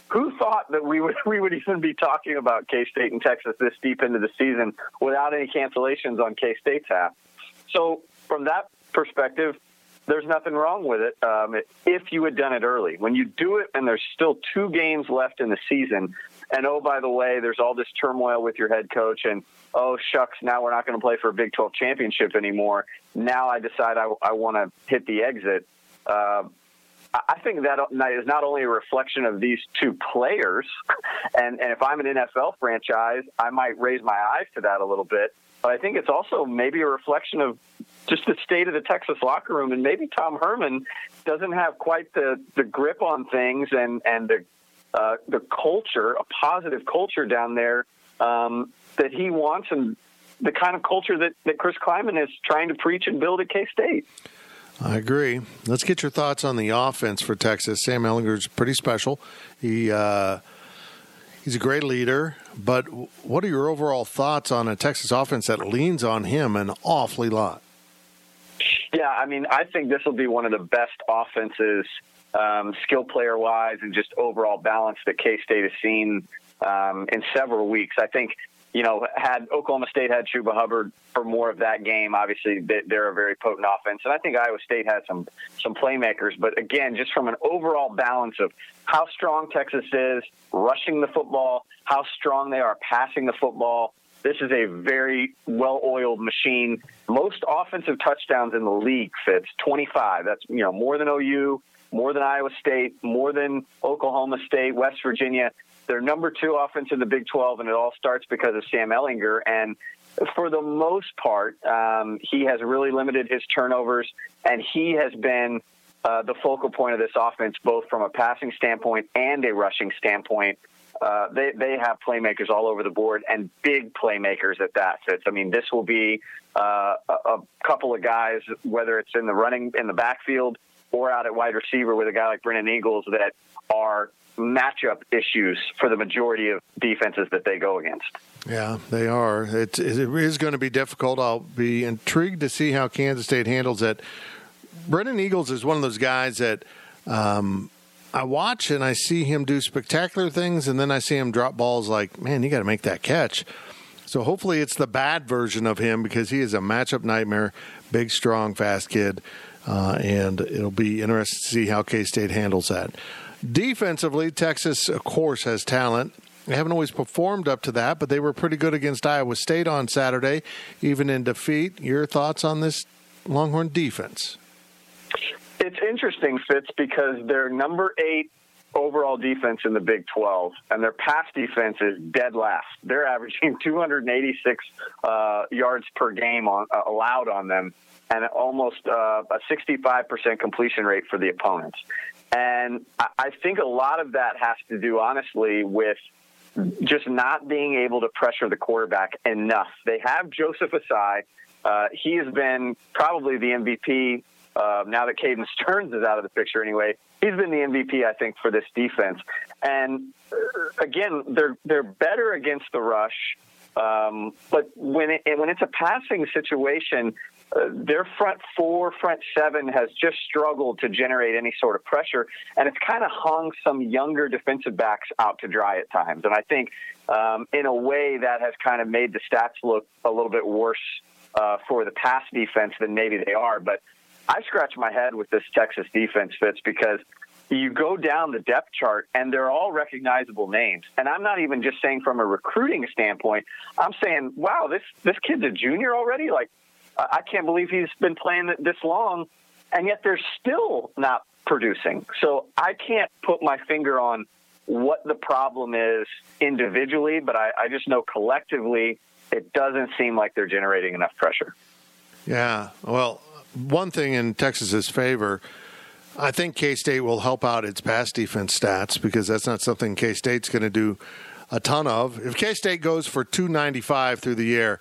who thought that we would we would even be talking about K State and Texas this deep into the season without any cancellations on K State's half? So from that perspective, there's nothing wrong with it um, if you had done it early. When you do it and there's still two games left in the season, and oh, by the way, there's all this turmoil with your head coach, and oh, shucks, now we're not going to play for a Big 12 championship anymore. Now I decide I, I want to hit the exit. Uh, I think that is not only a reflection of these two players, and, and if I'm an NFL franchise, I might raise my eyes to that a little bit. But I think it's also maybe a reflection of just the state of the Texas locker room, and maybe Tom Herman doesn't have quite the, the grip on things and and the uh, the culture, a positive culture down there um, that he wants, and the kind of culture that, that Chris Klieman is trying to preach and build at K State. I agree. Let's get your thoughts on the offense for Texas. Sam Ehlinger's pretty special. He uh, he's a great leader. But what are your overall thoughts on a Texas offense that leans on him an awfully lot? Yeah, I mean, I think this will be one of the best offenses, um, skill player wise, and just overall balance that K State has seen um, in several weeks. I think you know, had Oklahoma State had Chuba Hubbard for more of that game, obviously they're a very potent offense, and I think Iowa State had some some playmakers. But again, just from an overall balance of how strong Texas is rushing the football, how strong they are passing the football. This is a very well-oiled machine. Most offensive touchdowns in the league Fitz 25. That's you know more than OU, more than Iowa State, more than Oklahoma State, West Virginia. They're number two offense in the Big 12, and it all starts because of Sam Ehlinger. And for the most part, um, he has really limited his turnovers, and he has been uh, the focal point of this offense, both from a passing standpoint and a rushing standpoint. Uh, they they have playmakers all over the board and big playmakers at that. Fitz. I mean, this will be uh, a, a couple of guys, whether it's in the running in the backfield or out at wide receiver with a guy like Brennan Eagles, that are matchup issues for the majority of defenses that they go against. Yeah, they are. It, it is going to be difficult. I'll be intrigued to see how Kansas State handles it. Brennan Eagles is one of those guys that um, I watch and I see him do spectacular things, and then I see him drop balls like, man, you got to make that catch. So hopefully it's the bad version of him because he is a matchup nightmare, big, strong, fast kid, uh, and it'll be interesting to see how K State handles that. Defensively, Texas, of course, has talent. They haven't always performed up to that, but they were pretty good against Iowa State on Saturday, even in defeat. Your thoughts on this Longhorn defense? Interesting, Fitz, because they're number eight overall defense in the Big 12, and their pass defense is dead last. They're averaging 286 uh, yards per game on, uh, allowed on them, and almost uh, a 65% completion rate for the opponents. And I think a lot of that has to do, honestly, with just not being able to pressure the quarterback enough. They have Joseph Ossai. Uh, he has been probably the MVP uh, now that Caden Sterns is out of the picture anyway. He's been the MVP, I think, for this defense. And uh, again, they're they're better against the rush. Um, but when it, when it's a passing situation, uh, their front four, front seven has just struggled to generate any sort of pressure, and it's kind of hung some younger defensive backs out to dry at times. And I think, um, in a way, that has kind of made the stats look a little bit worse uh, for the pass defense than maybe they are. But I scratch my head with this Texas defense, Fitz, because you go down the depth chart and they're all recognizable names. And I'm not even just saying from a recruiting standpoint. I'm saying, wow, this this kid's a junior already. Like I can't believe he's been playing this long, and yet they're still not producing. So I can't put my finger on what the problem is individually, but I, I just know collectively it doesn't seem like they're generating enough pressure. Yeah. Well, one thing in Texas's favor. I think K State will help out its pass defense stats because that's not something K State's going to do a ton of. If K State goes for 295 through the air,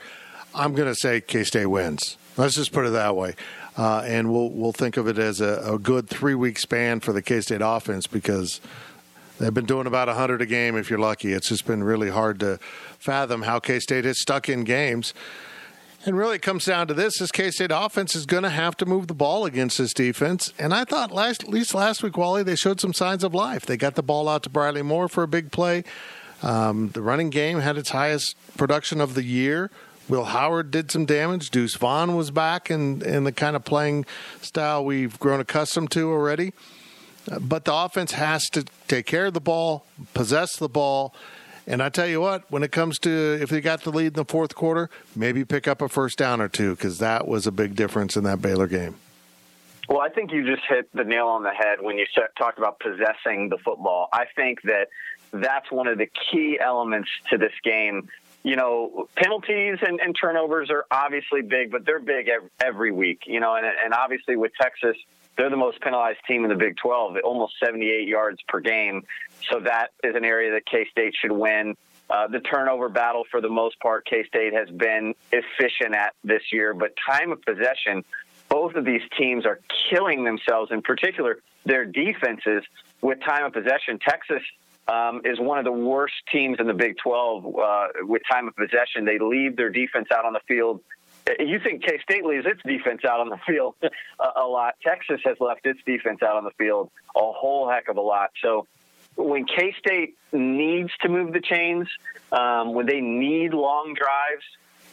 I'm going to say K State wins. Let's just put it that way. Uh, and we'll we'll think of it as a, a good three week span for the K State offense because they've been doing about 100 a game if you're lucky. It's just been really hard to fathom how K State has stuck in games. And really, it comes down to this: this K State offense is going to have to move the ball against this defense. And I thought last, at least last week, Wally, they showed some signs of life. They got the ball out to Briley Moore for a big play. Um, the running game had its highest production of the year. Will Howard did some damage. Deuce Vaughn was back in, in the kind of playing style we've grown accustomed to already. Uh, but the offense has to take care of the ball, possess the ball. And I tell you what, when it comes to if they got the lead in the fourth quarter, maybe pick up a first down or two because that was a big difference in that Baylor game. Well, I think you just hit the nail on the head when you talked about possessing the football. I think that that's one of the key elements to this game you know, penalties and, and, turnovers are obviously big, but they're big every week, you know, and, and obviously with Texas, they're the most penalized team in the Big 12, almost 78 yards per game. So that is an area that K State should win. Uh, the turnover battle, for the most part, K State has been efficient at this year, but time of possession, both of these teams are killing themselves, in particular, their defenses with time of possession. Texas um, is one of the worst teams in the Big 12 uh, with time of possession. They leave their defense out on the field. You think K State leaves its defense out on the field a, lot. Texas has left its defense out on the field a whole heck of a lot. So when K State needs to move the chains, um, when they need long drives,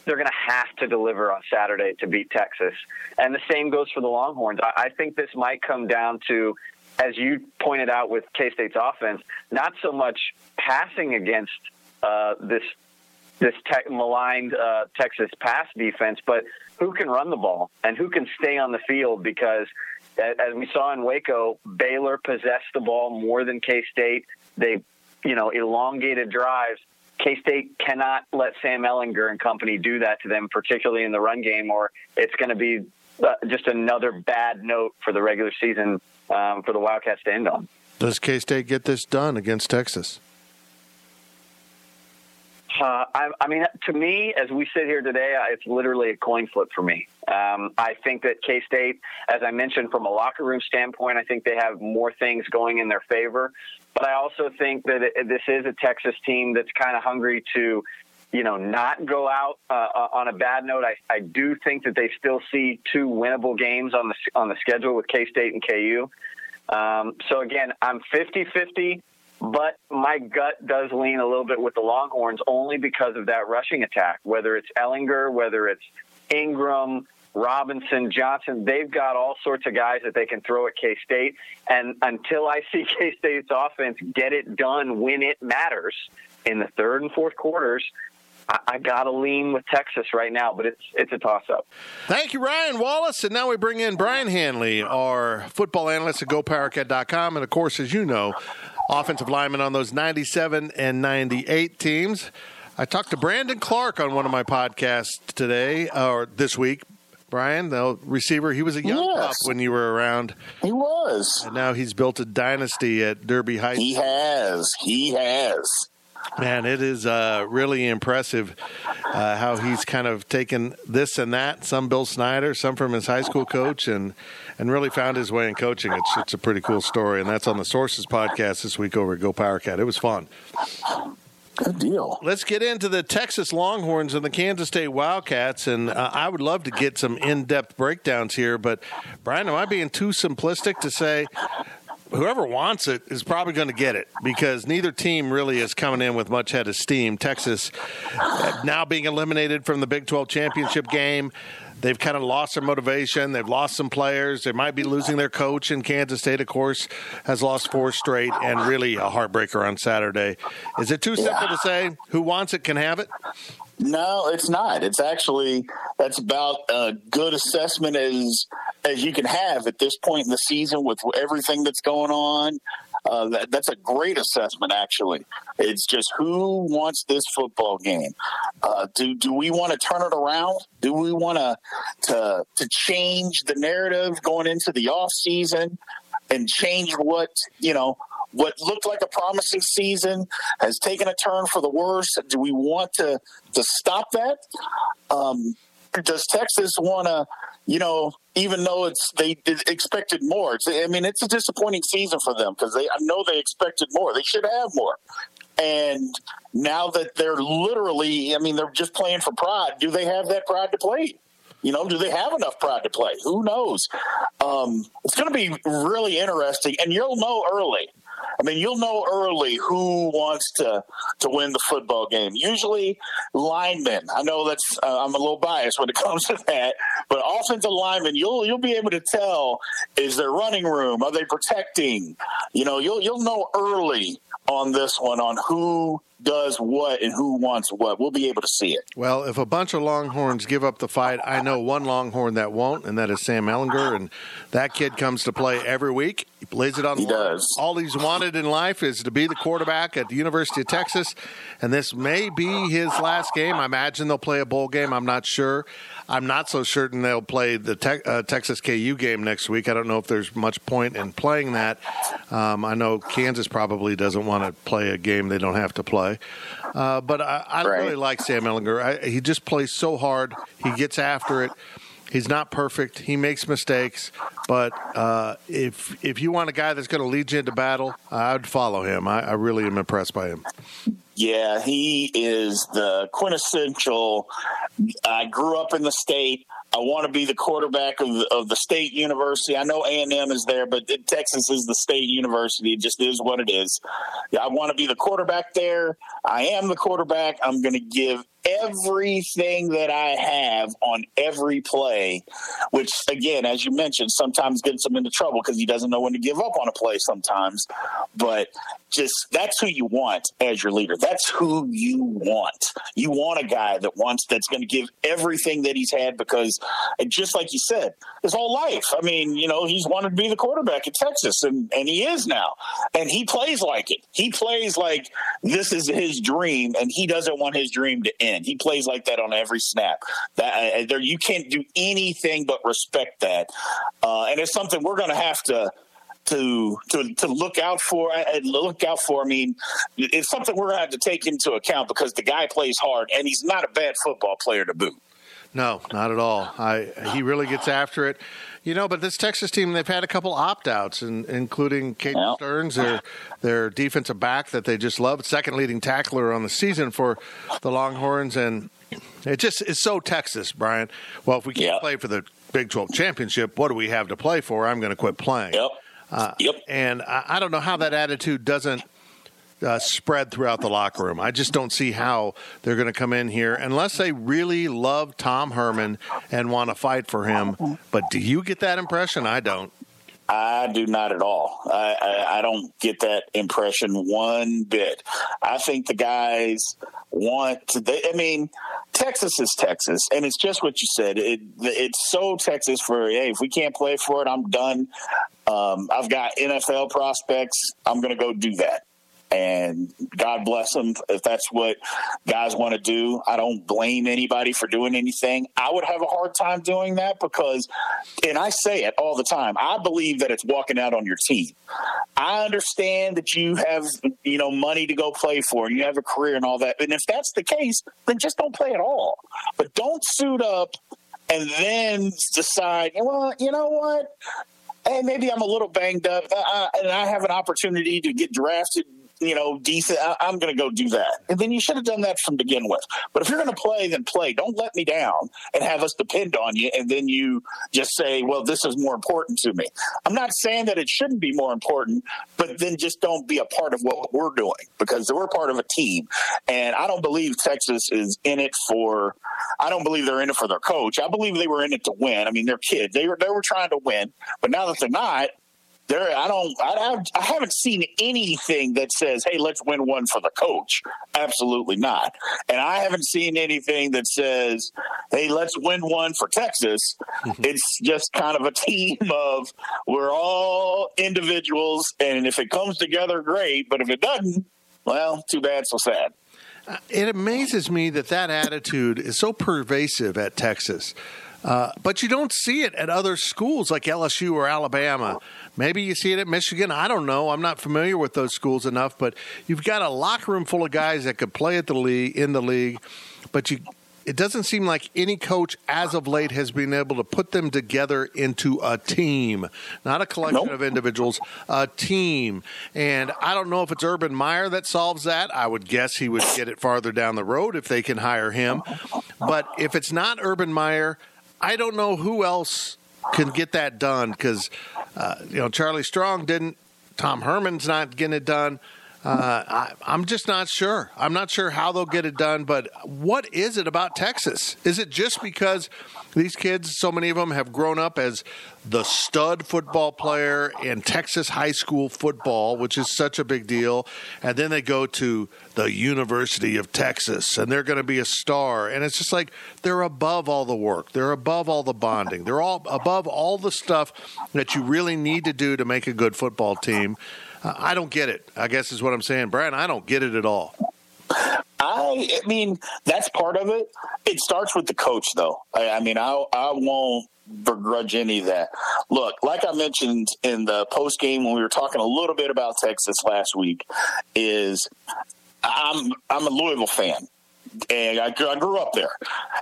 they're going to have to deliver on Saturday to beat Texas. And the same goes for the Longhorns. I, I think this might come down to as you pointed out with K State's offense, not so much passing against uh, this this tech, maligned uh, Texas pass defense, but who can run the ball and who can stay on the field because as we saw in Waco, Baylor possessed the ball more than K State. They, you know, elongated drives. K State cannot let Sam Ehlinger and company do that to them, particularly in the run game, or it's going to be uh, just another bad note for the regular season um, for the Wildcats to end on. Does K State get this done against Texas? Uh, I, I, mean, to me, as we sit here today, it's literally a coin flip for me. Um, I think that K State, as I mentioned, from a locker room standpoint, I think they have more things going in their favor. But I also think that it, this is a Texas team that's kind of hungry to, you know, not go out uh, uh on a bad note. I, I do think that they still see two winnable games on the on the schedule with K State and KU. Um, so again, I'm 50-50. But my gut does lean a little bit with the Longhorns only because of that rushing attack, whether it's Ehlinger, whether it's Ingram, Robinson, Johnson. They've got all sorts of guys that they can throw at K State. And until I see K State's offense get it done when it matters in the third and fourth quarters, I, got to lean with Texas right now, but it's it's a toss up. Thank you, Ryan Wallace. And now we bring in Brian Hanley, our football analyst at GoPowerCat.com. And of course, as you know, offensive lineman on those 97 and 98 teams. I talked to Brandon Clark on one of my podcasts today or this week. Brian, the receiver, he was a young yes. pup when you were around. He was. And now he's built a dynasty at Derby Heights. He has. He has. Man, it is uh, really impressive uh, how he's kind of taken this and that, some Bill Snyder, some from his high school coach, and and really found his way in coaching. It's it's a pretty cool story, and that's on the Sources podcast this week over at Go Power Cat. It was fun. Good deal. Let's get into the Texas Longhorns and the Kansas State Wildcats, and uh, I would love to get some in-depth breakdowns here. But Brian, am I being too simplistic to say whoever wants it is probably going to get it because neither team really is coming in with much head of steam. Texas uh, now being eliminated from the Big 12 championship game. They've kind of lost their motivation. They've lost some players. They might be losing their coach in Kansas State, of course, has lost four straight and really a heartbreaker on Saturday. Is it too simple to say who wants it can have it? No, it's not. It's actually that's about a good assessment as as you can have at this point in the season with everything that's going on. Uh, that, that's a great assessment, actually. It's just who wants this football game? Uh, do do we want to turn it around? Do we want to to to change the narrative going into the off season and change what you know what looked like a promising season has taken a turn for the worse. Do we want to to stop that? Um, does Texas want to, you know, even though it's they expected more? It's, I mean, it's a disappointing season for them because they I know they expected more. They should have more. And now that they're literally, I mean, they're just playing for pride. Do they have that pride to play? You know, do they have enough pride to play? Who knows? Um, it's going to be really interesting, and you'll know early. I mean, you'll know early who wants to to win the football game. Usually, linemen. I know that's uh, I'm a little biased when it comes to that, but offensive linemen, you'll you'll be able to tell is there running room? Are they protecting? You know, you'll you'll know early on this one on who does what and who wants what. We'll be able to see it. Well, if a bunch of Longhorns give up the fight, I know one Longhorn that won't, and that is Sam Ehlinger. And that kid comes to play every week. He plays it on. He does. All he's wanted in life is to be the quarterback at the University of Texas, and this may be his last game. I imagine they'll play a bowl game. I'm not sure. I'm not so certain they'll play the te- uh, Texas KU game next week. I don't know if there's much point in playing that. Um, I know Kansas probably doesn't want to play a game they don't have to play. Uh, but I, I right. really like Sam Ehlinger. I, he just plays so hard. He gets after it. He's not perfect. He makes mistakes, but uh, if if you want a guy that's going to lead you into battle, I'd follow him. I, I really am impressed by him. Yeah, he is the quintessential. I grew up in the state. I want to be the quarterback of the, of the state university. I know A and M is there, but Texas is the state university. It just is what it is. I want to be the quarterback there. I am the quarterback. I'm going to give everything that I have on every play, which again, as you mentioned, sometimes gets him into trouble because he doesn't know when to give up on a play sometimes. But just that's who you want as your leader. That's who you want. You want a guy that wants that's going to give everything that he's had because just like you said, his whole life. I mean, you know, he's wanted to be the quarterback at Texas, and and he is now, and he plays like it. He plays like this is his dream, and he doesn't want his dream to end. He plays like that on every snap. That uh, there, you can't do anything but respect that, uh, and it's something we're going to have to to to to look out for and look out for. I mean, it's something we're going to have to take into account because the guy plays hard and he's not a bad football player to boot. No, not at all. I he really gets after it. You know, but this Texas team, they've had a couple opt outs, including Kate yeah. Sterns, their, their defensive back that they just love, second leading tackler on the season for the Longhorns. And it just is so Texas, Brian. Well, if we can't yeah. play for the Big 12 championship, what do we have to play for? I'm going to quit playing. Yep. Uh, yep. And I, I, don't know how that attitude doesn't uh, spread throughout the locker room. I just don't see how they're going to come in here unless they really love Tom Herman and want to fight for him. But do you get that impression? I don't. I do not at all. I, I, I, don't get that impression one bit. I think the guys want to. They, I mean, Texas is Texas, and it's just what you said. It, it's so Texas for hey, if we can't play for it, I'm done. Um, I've got NFL prospects. I'm going to go do that and God bless them if that's what guys want to do. I don't blame anybody for doing anything. I would have a hard time doing that because, and I say it all the time, I believe that it's walking out on your team. I understand that you have, you know, money to go play for and you have a career and all that. And if that's the case, then just don't play at all. But don't suit up and then decide, well, you know what? Hey, maybe I'm a little banged up, uh, and I have an opportunity to get drafted you know, decent. I, am going to go do that. And then you should have done that from begin with. But if you're going to play, then play. Don't let me down and have us depend on you. And then you just say, well, this is more important to me. I'm not saying that it shouldn't be more important, but then just don't be a part of what we're doing because we're part of a team. And I don't believe Texas is in it for, I don't believe they're in it for their coach. I believe they were in it to win. I mean, they're kids. They were, they were trying to win. But now that they're not, there I don't I, I haven't seen anything that says hey let's win one for the coach. Absolutely not. And I haven't seen anything that says hey let's win one for Texas. It's just kind of a team of we're all individuals and if it comes together great. But if it doesn't well too bad so sad. It amazes me that that attitude is so pervasive at Texas uh, but you don't see it at other schools like LSU or Alabama. Maybe you see it at Michigan. I don't know. I'm not familiar with those schools enough, but you've got a locker room full of guys that could play at the league in the league, but you it doesn't seem like any coach as of late has been able to put them together into a team, not a collection nope. of individuals, a team. And I don't know if it's Urban Meyer that solves that. I would guess he would get it farther down the road if they can hire him. But if it's not Urban Meyer, I don't know who else can get that done because uh, you know Charlie Strong didn't. Tom Herman's not getting it done. Uh, I, I'm just not sure. I'm not sure how they'll get it done. But what is it about Texas? Is it just because these kids, so many of them, have grown up as the stud football player in Texas high school football, which is such a big deal, and then they go to the University of Texas and they're going to be a star, and it's just like they're above all the work, they're above all the bonding, they're all above all the stuff that you really need to do to make a good football team. Uh, I don't get it. I guess is what I'm saying, Brian. I don't get it at all. I, I mean, that's part of it. It starts with the coach, though. I, I mean, I, I won't begrudge any of that. Look, like I mentioned in the post game when we were talking a little bit about Texas last week, is I'm I'm a Louisville fan and I, I, grew up there.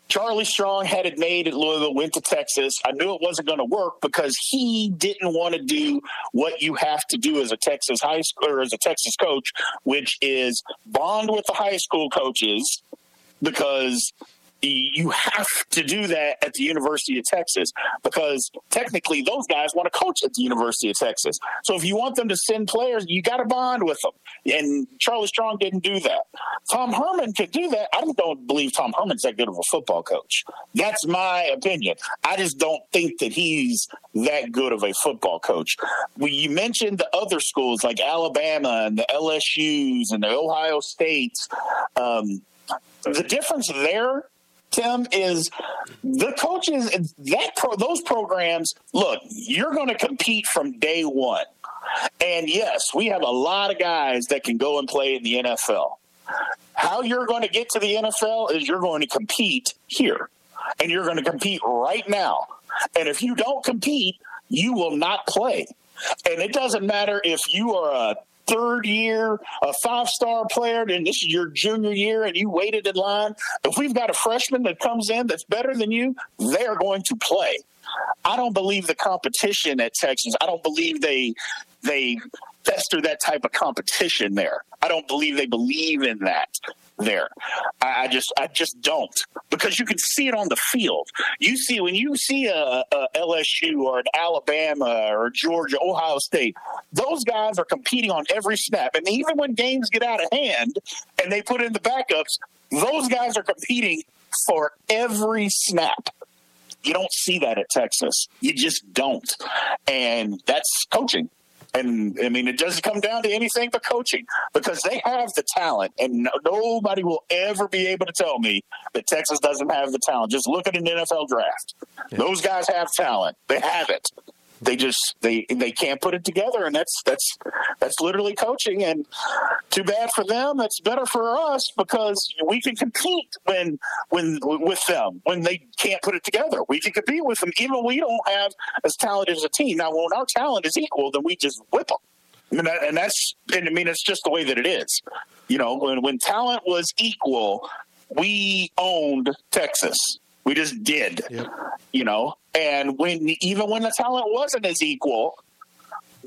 Charlie Strong had it made at Louisville, went to Texas. I knew it wasn't going to work because he didn't want to do what you have to do as a Texas high school or as a Texas coach, which is bond with the high school coaches because you have to do that at the University of Texas because technically those guys want to coach at the University of Texas. So if you want them to send players, you got to bond with them. And Charlie Strong didn't do that. Tom Herman could do that. I don't believe Tom Herman's that good of a football coach. That's my opinion. I just don't think that he's that good of a football coach. When you mentioned the other schools like Alabama and the LSU's and the Ohio States, um, the difference there Tim, is the coaches that pro, those programs. Look, you're going to compete from day one, and yes, we have a lot of guys that can go and play in the NFL. How you're going to get to the NFL is you're going to compete here, and you're going to compete right now. And if you don't compete, you will not play. And it doesn't matter if you are a third year, a five star player, and this is your junior year and you waited in line. If we've got a freshman that comes in that's better than you, they are going to play. I don't believe the competition at Texas. I don't believe they they fester that type of competition there. I don't believe they believe in that there. I, I, just I just don't because you can see it on the field. You see when you see a, a LSU or an Alabama or Georgia, Ohio State, those guys are competing on every snap, and even when games get out of hand and they put in the backups, those guys are competing for every snap. You don't see that at Texas. You just don't. And that's coaching. And I mean, it doesn't come down to anything but coaching because they have the talent, and no, nobody will ever be able to tell me that Texas doesn't have the talent. Just look at an NFL draft; yeah. those guys have talent. They have it they just they they can't put it together. And that's that's that's literally coaching. And too bad for them. That's better for us because we can compete when when with them when they can't put it together. We can compete with them. Even we don't have as talented as a team. Now when our talent is equal then we just whip them and, that, and that's and I mean it's just the way that it is. You know when when talent was equal we owned Texas we just did, yep. you know. And when even when the talent wasn't as equal,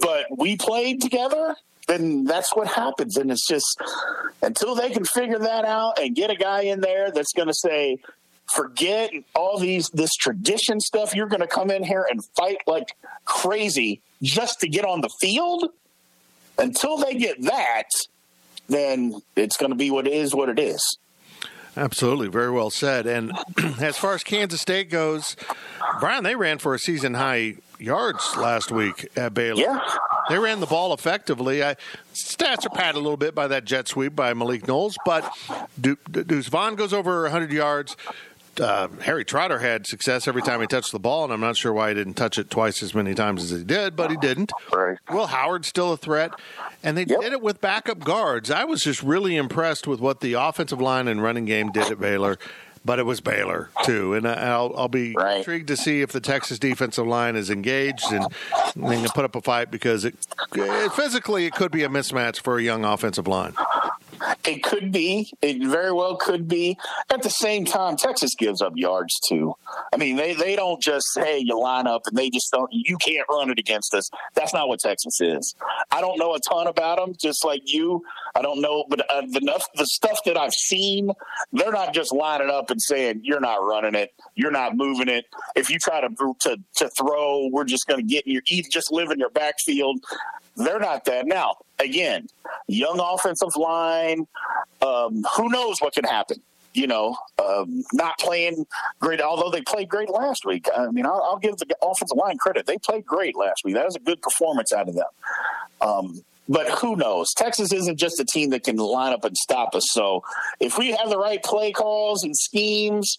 but we played together, then that's what happens. And it's just until they can figure that out and get a guy in there that's going to say, forget all these this tradition stuff. You're going to come in here and fight like crazy just to get on the field. Until they get that, then it's going to be what it is. What it is. Absolutely, very well said. And as far as Kansas State goes, Brian, they ran for a season high yards last week at Baylor. Yeah. They ran the ball effectively. I, stats are padded a little bit by that jet sweep by Malik Knowles, but Deuce Vaughn goes over 100 yards uh, Harry Trotter had success every time he touched the ball, and I'm not sure why he didn't touch it twice as many times as he did, but he didn't. Right. Will Howard's still a threat, and they yep. did it with backup guards. I was just really impressed with what the offensive line and running game did at Baylor. But it was Baylor too, and I'll, I'll be right. intrigued to see if the Texas defensive line is engaged and can put up a fight because it, it physically it could be a mismatch for a young offensive line. It could be. It very well could be. At the same time, Texas gives up yards too. I mean, they, they don't just hey you line up and they just don't. You can't run it against us. That's not what Texas is. I don't know a ton about them, just like you. I don't know, but uh, the the stuff that I've seen, they're not just lining up and saying you're not running it, you're not moving it. If you try to to, to throw, we're just going to get in your you just live in your backfield. They're not that now. Again, young offensive line. Um, who knows what can happen? You know, um, not playing great, although they played great last week. I mean, I'll, I'll, give the offensive line credit. They played great last week. That was a good performance out of them. Um, but who knows? Texas isn't just a team that can line up and stop us. So if we have the right play calls and schemes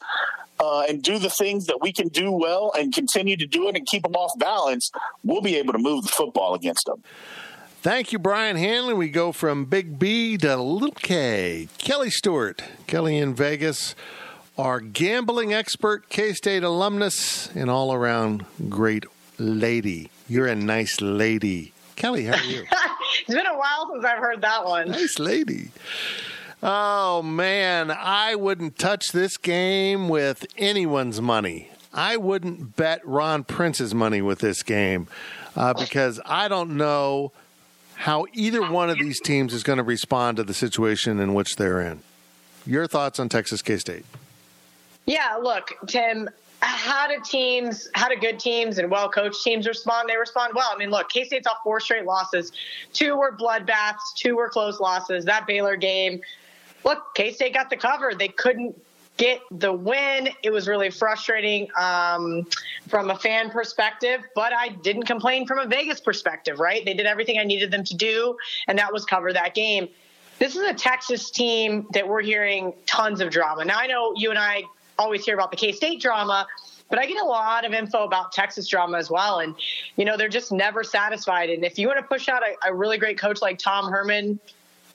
uh, and do the things that we can do well and continue to do it and keep them off balance, we'll be able to move the football against them. Thank you, Brian Hanley. We go from Big B to Little K. Kelly Stewart, Kelly in Vegas, our gambling expert, K State alumnus, and all around great lady. You're a nice lady. Kelly, how are you? it's been a while since I've heard that one. Nice lady. Oh, man. I wouldn't touch this game with anyone's money. I wouldn't bet Ron Prince's money with this game uh, because I don't know how either one of these teams is going to respond to the situation in which they're in. Your thoughts on Texas K State? Yeah, look, Tim, how do teams, how do good teams and well coached teams respond? They respond well. I mean, look, K State's off four straight losses. Two were bloodbaths, two were close losses. That Baylor game, look, K State got the cover. They couldn't get the win. It was really frustrating um, from a fan perspective, but I didn't complain from a Vegas perspective, right? They did everything I needed them to do, and that was cover that game. This is a Texas team that we're hearing tons of drama. Now, I know you and I always hear about the K State drama, but I get a lot of info about Texas drama as well. And, you know, they're just never satisfied. And if you want to push out a, a really great coach like Tom Herman,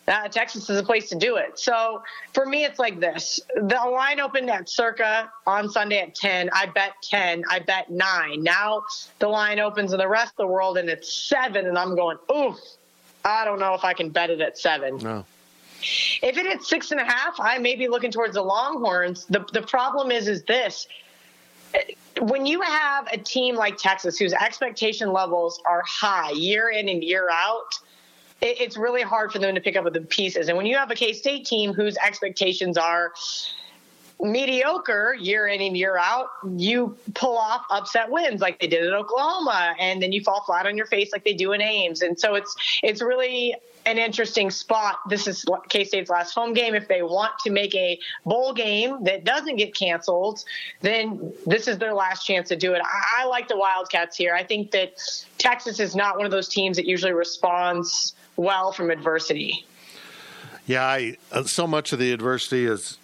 uh, Texas is a place to do it. So for me, it's like this: the line opened at circa on Sunday at ten. I bet ten. I bet nine. Now the line opens in the rest of the world and it's seven, and I'm going, oof. I don't know if I can bet it at seven. No. If it hits six and a half, I may be looking towards the Longhorns. The the problem is is this when you have a team like Texas whose expectation levels are high year in and year out, it, it's really hard for them to pick up the pieces. And when you have a K State team whose expectations are mediocre year in and year out, you pull off upset wins like they did at Oklahoma, and then you fall flat on your face like they do in Ames. And so it's it's really an interesting spot. This is K State's last home game. If they want to make a bowl game that doesn't get canceled, then this is their last chance to do it. I, I like the Wildcats here. I think that Texas is not one of those teams that usually responds well from adversity. Yeah, I, uh, so much of the adversity is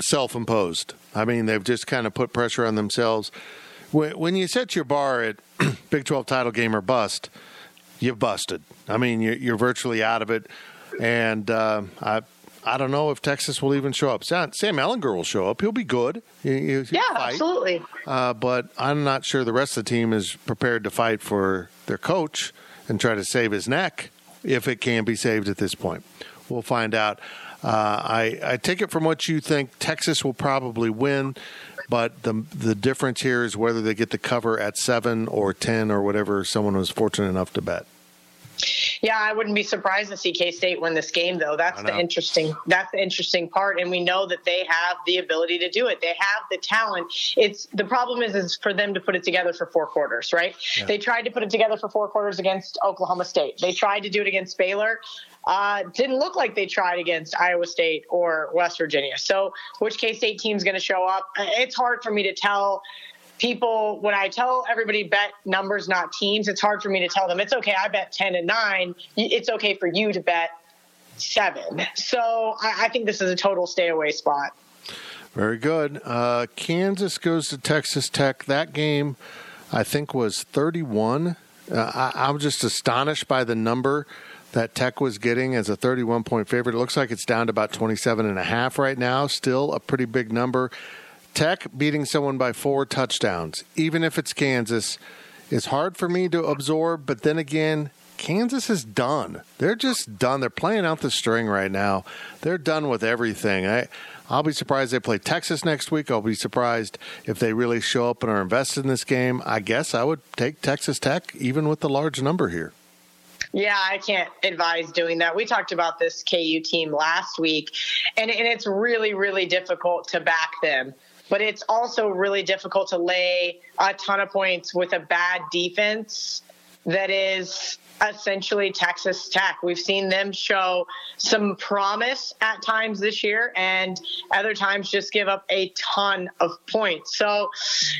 self-imposed. I mean, they've just kind of put pressure on themselves. When, when you set your bar at Big 12 title game or bust, you've busted. I mean, you're, you're virtually out of it. And uh, I, I don't know if Texas will even show up. Sam, Sam Ehlinger will show up. He'll be good. He, yeah, fight. absolutely. Uh, but I'm not sure the rest of the team is prepared to fight for their coach and try to save his neck if it can be saved at this point. We'll find out. Uh, I, I take it from what you think Texas will probably win, but the the difference here is whether they get the cover at seven or ten or whatever someone was fortunate enough to bet. Yeah, I wouldn't be surprised to see K State win this game, though. That's the interesting. That's the interesting part, and we know that they have the ability to do it. They have the talent. It's the problem is is for them to put it together for four quarters, right? Yeah. They tried to put it together for four quarters against Oklahoma State. They tried to do it against Baylor. Uh, didn't look like they tried against Iowa State or West Virginia. So, which K State team's going to show up? It's hard for me to tell people when I tell everybody bet numbers, not teams, it's hard for me to tell them it's okay. I bet ten and nine. It's okay for you to bet seven. So I, I think this is a total stay away spot. Very good. Uh, Kansas goes to Texas Tech. That game, I think, was 31. Uh, I, I'm just astonished by the number that Tech was getting as a 31 point favorite. It looks like it's down to about 27 and a half right now. Still a pretty big number. Tech beating someone by four touchdowns, even if it's Kansas, is hard for me to absorb. But then again, Kansas is done. They're just done. They're playing out the string right now. They're done with everything. I, I'll be surprised they play Texas next week. I'll be surprised if they really show up and are invested in this game. I guess I would take Texas Tech, even with the large number here. Yeah, I can't advise doing that. We talked about this KU team last week, and, and it's really, really difficult to back them. But it's also really difficult to lay a ton of points with a bad defense that is essentially Texas Tech. We've seen them show some promise at times this year and other times just give up a ton of points. So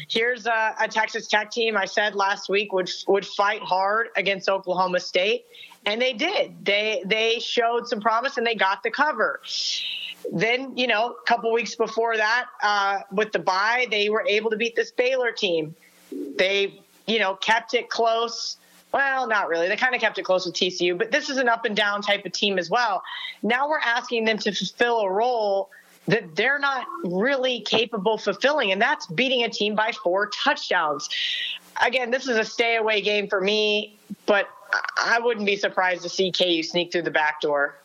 here's a, a Texas Tech team I said last week would would fight hard against Oklahoma State and they did. They they showed some promise and they got the cover. Then, you know, a couple weeks before that, uh, with the bye, they were able to beat this Baylor team. They, you know, kept it close well, not really. They kind of kept it close with TCU, but this is an up and down type of team as well. Now we're asking them to fulfill a role that they're not really capable fulfilling, and that's beating a team by four touchdowns. Again, this is a stay away game for me, but I wouldn't be surprised to see KU sneak through the back door.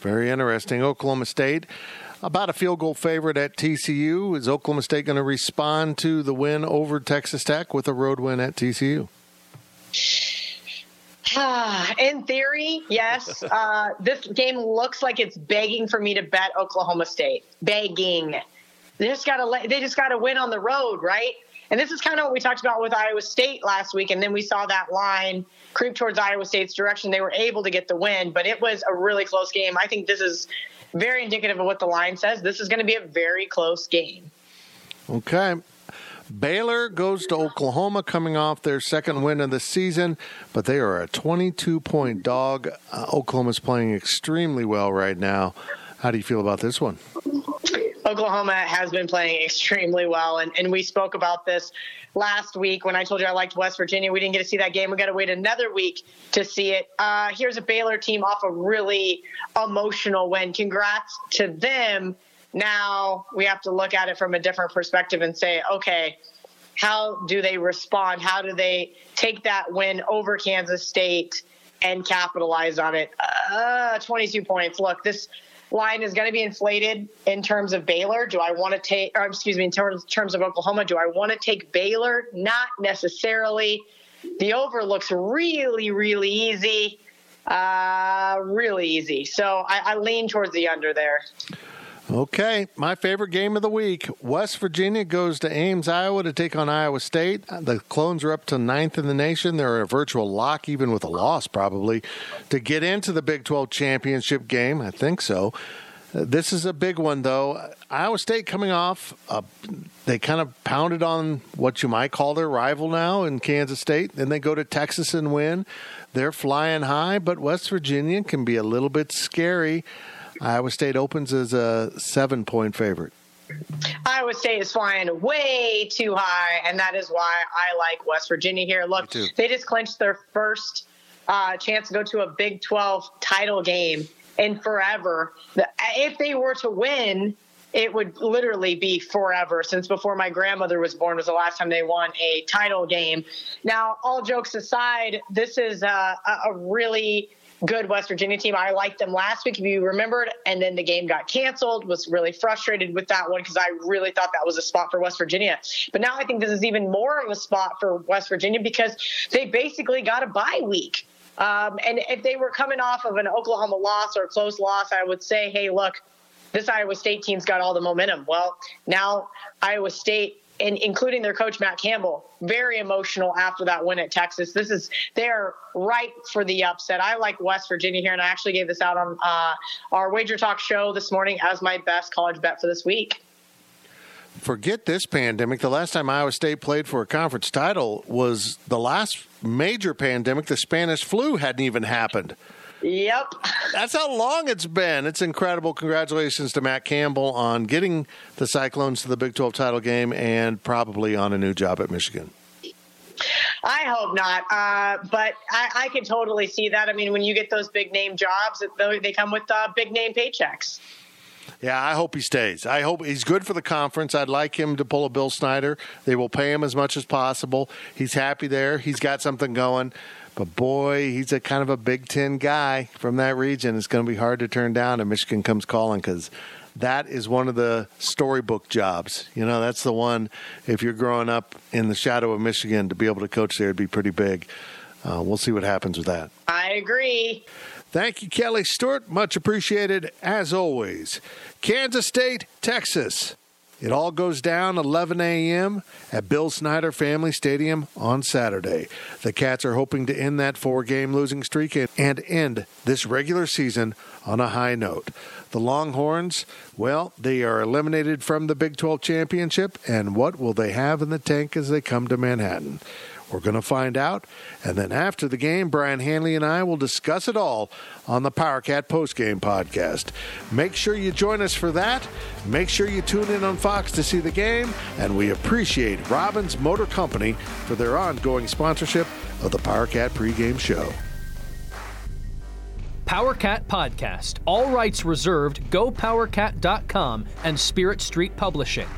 Very interesting. Oklahoma State about a field goal favorite at TCU. Is Oklahoma State going to respond to the win over Texas Tech with a road win at TCU? In theory, yes. Uh, this game looks like it's begging for me to bet Oklahoma State. Begging. They just got to. They just got to win on the road, right? And this is kind of what we talked about with Iowa State last week. And then we saw that line creep towards Iowa State's direction. They were able to get the win, but it was a really close game. I think this is very indicative of what the line says. This is going to be a very close game. Okay. Baylor goes to Oklahoma coming off their second win of the season, but they are a 22 point dog. Uh, Oklahoma's playing extremely well right now. How do you feel about this one? Oklahoma has been playing extremely well, and, and we spoke about this last week when I told you I liked West Virginia. We didn't get to see that game. We got to wait another week to see it. Uh, here's a Baylor team off a really emotional win. Congrats to them. Now we have to look at it from a different perspective and say, okay, how do they respond? How do they take that win over Kansas State and capitalize on it? Uh, 22 points. Look, this line is going to be inflated in terms of Baylor. Do I want to take, excuse me, in terms, terms of Oklahoma, do I want to take Baylor? Not necessarily. The over looks really, really easy. Uh, really easy. So I, I lean towards the under there. Okay, my favorite game of the week. West Virginia goes to Ames, Iowa to take on Iowa State. The Clones are up to ninth in the nation. They're a virtual lock, even with a loss, probably, to get into the Big 12 championship game. I think so. This is a big one, though. Iowa State coming off, uh, they kind of pounded on what you might call their rival now in Kansas State. Then they go to Texas and win. They're flying high, but West Virginia can be a little bit scary. Iowa State opens as a seven point favorite. Iowa State is flying way too high, and that is why I like West Virginia here. Look, they just clinched their first uh, chance to go to a Big 12 title game in forever. If they were to win, it would literally be forever since before my grandmother was born was the last time they won a title game. Now, all jokes aside, this is a, a really good West Virginia team. I liked them last week, if you remembered, and then the game got canceled. Was really frustrated with that one because I really thought that was a spot for West Virginia. But now I think this is even more of a spot for West Virginia because they basically got a bye week. Um, and if they were coming off of an Oklahoma loss or a close loss, I would say, hey, look, this Iowa State team's got all the momentum. Well, now Iowa State and including their coach Matt Campbell, very emotional after that win at Texas. This is they're right for the upset. I like West Virginia here, and I actually gave this out on uh, our Wager Talk show this morning as my best college bet for this week. Forget this pandemic. The last time Iowa State played for a conference title was the last major pandemic. The Spanish flu hadn't even happened. Yep. That's how long it's been. It's incredible. Congratulations to Matt Campbell on getting the Cyclones to the Big 12 title game and probably on a new job at Michigan. I hope not, uh, but I, I, can totally see that. I mean, when you get those big name jobs, they come with uh, big name paychecks. Yeah, I hope he stays. I hope he's good for the conference. I'd like him to pull a Bill Snyder. They will pay him as much as possible. He's happy there. He's got something going. But boy, he's a kind of a Big Ten guy from that region. It's going to be hard to turn down if Michigan comes calling because that is one of the storybook jobs. You know, that's the one, if you're growing up in the shadow of Michigan, to be able to coach there would be pretty big. Uh, we'll see what happens with that. I agree. Thank you, Kelly Stewart. Much appreciated as always. Kansas State, Texas. It all goes down 11 a.m. at Bill Snyder Family Stadium on Saturday. The Cats are hoping to end that four game losing streak and end this regular season on a high note. The Longhorns, well, they are eliminated from the Big 12 championship, and what will they have in the tank as they come to Manhattan? We're going to find out. And then after the game, Brian Hanley and I will discuss it all on the PowerCat postgame podcast. Make sure you join us for that. Make sure you tune in on Fox to see the game. And we appreciate Robbins Motor Company for their ongoing sponsorship of the PowerCat pregame show. PowerCat Podcast. All rights reserved. GoPowerCat.com and Spirit Street Publishing.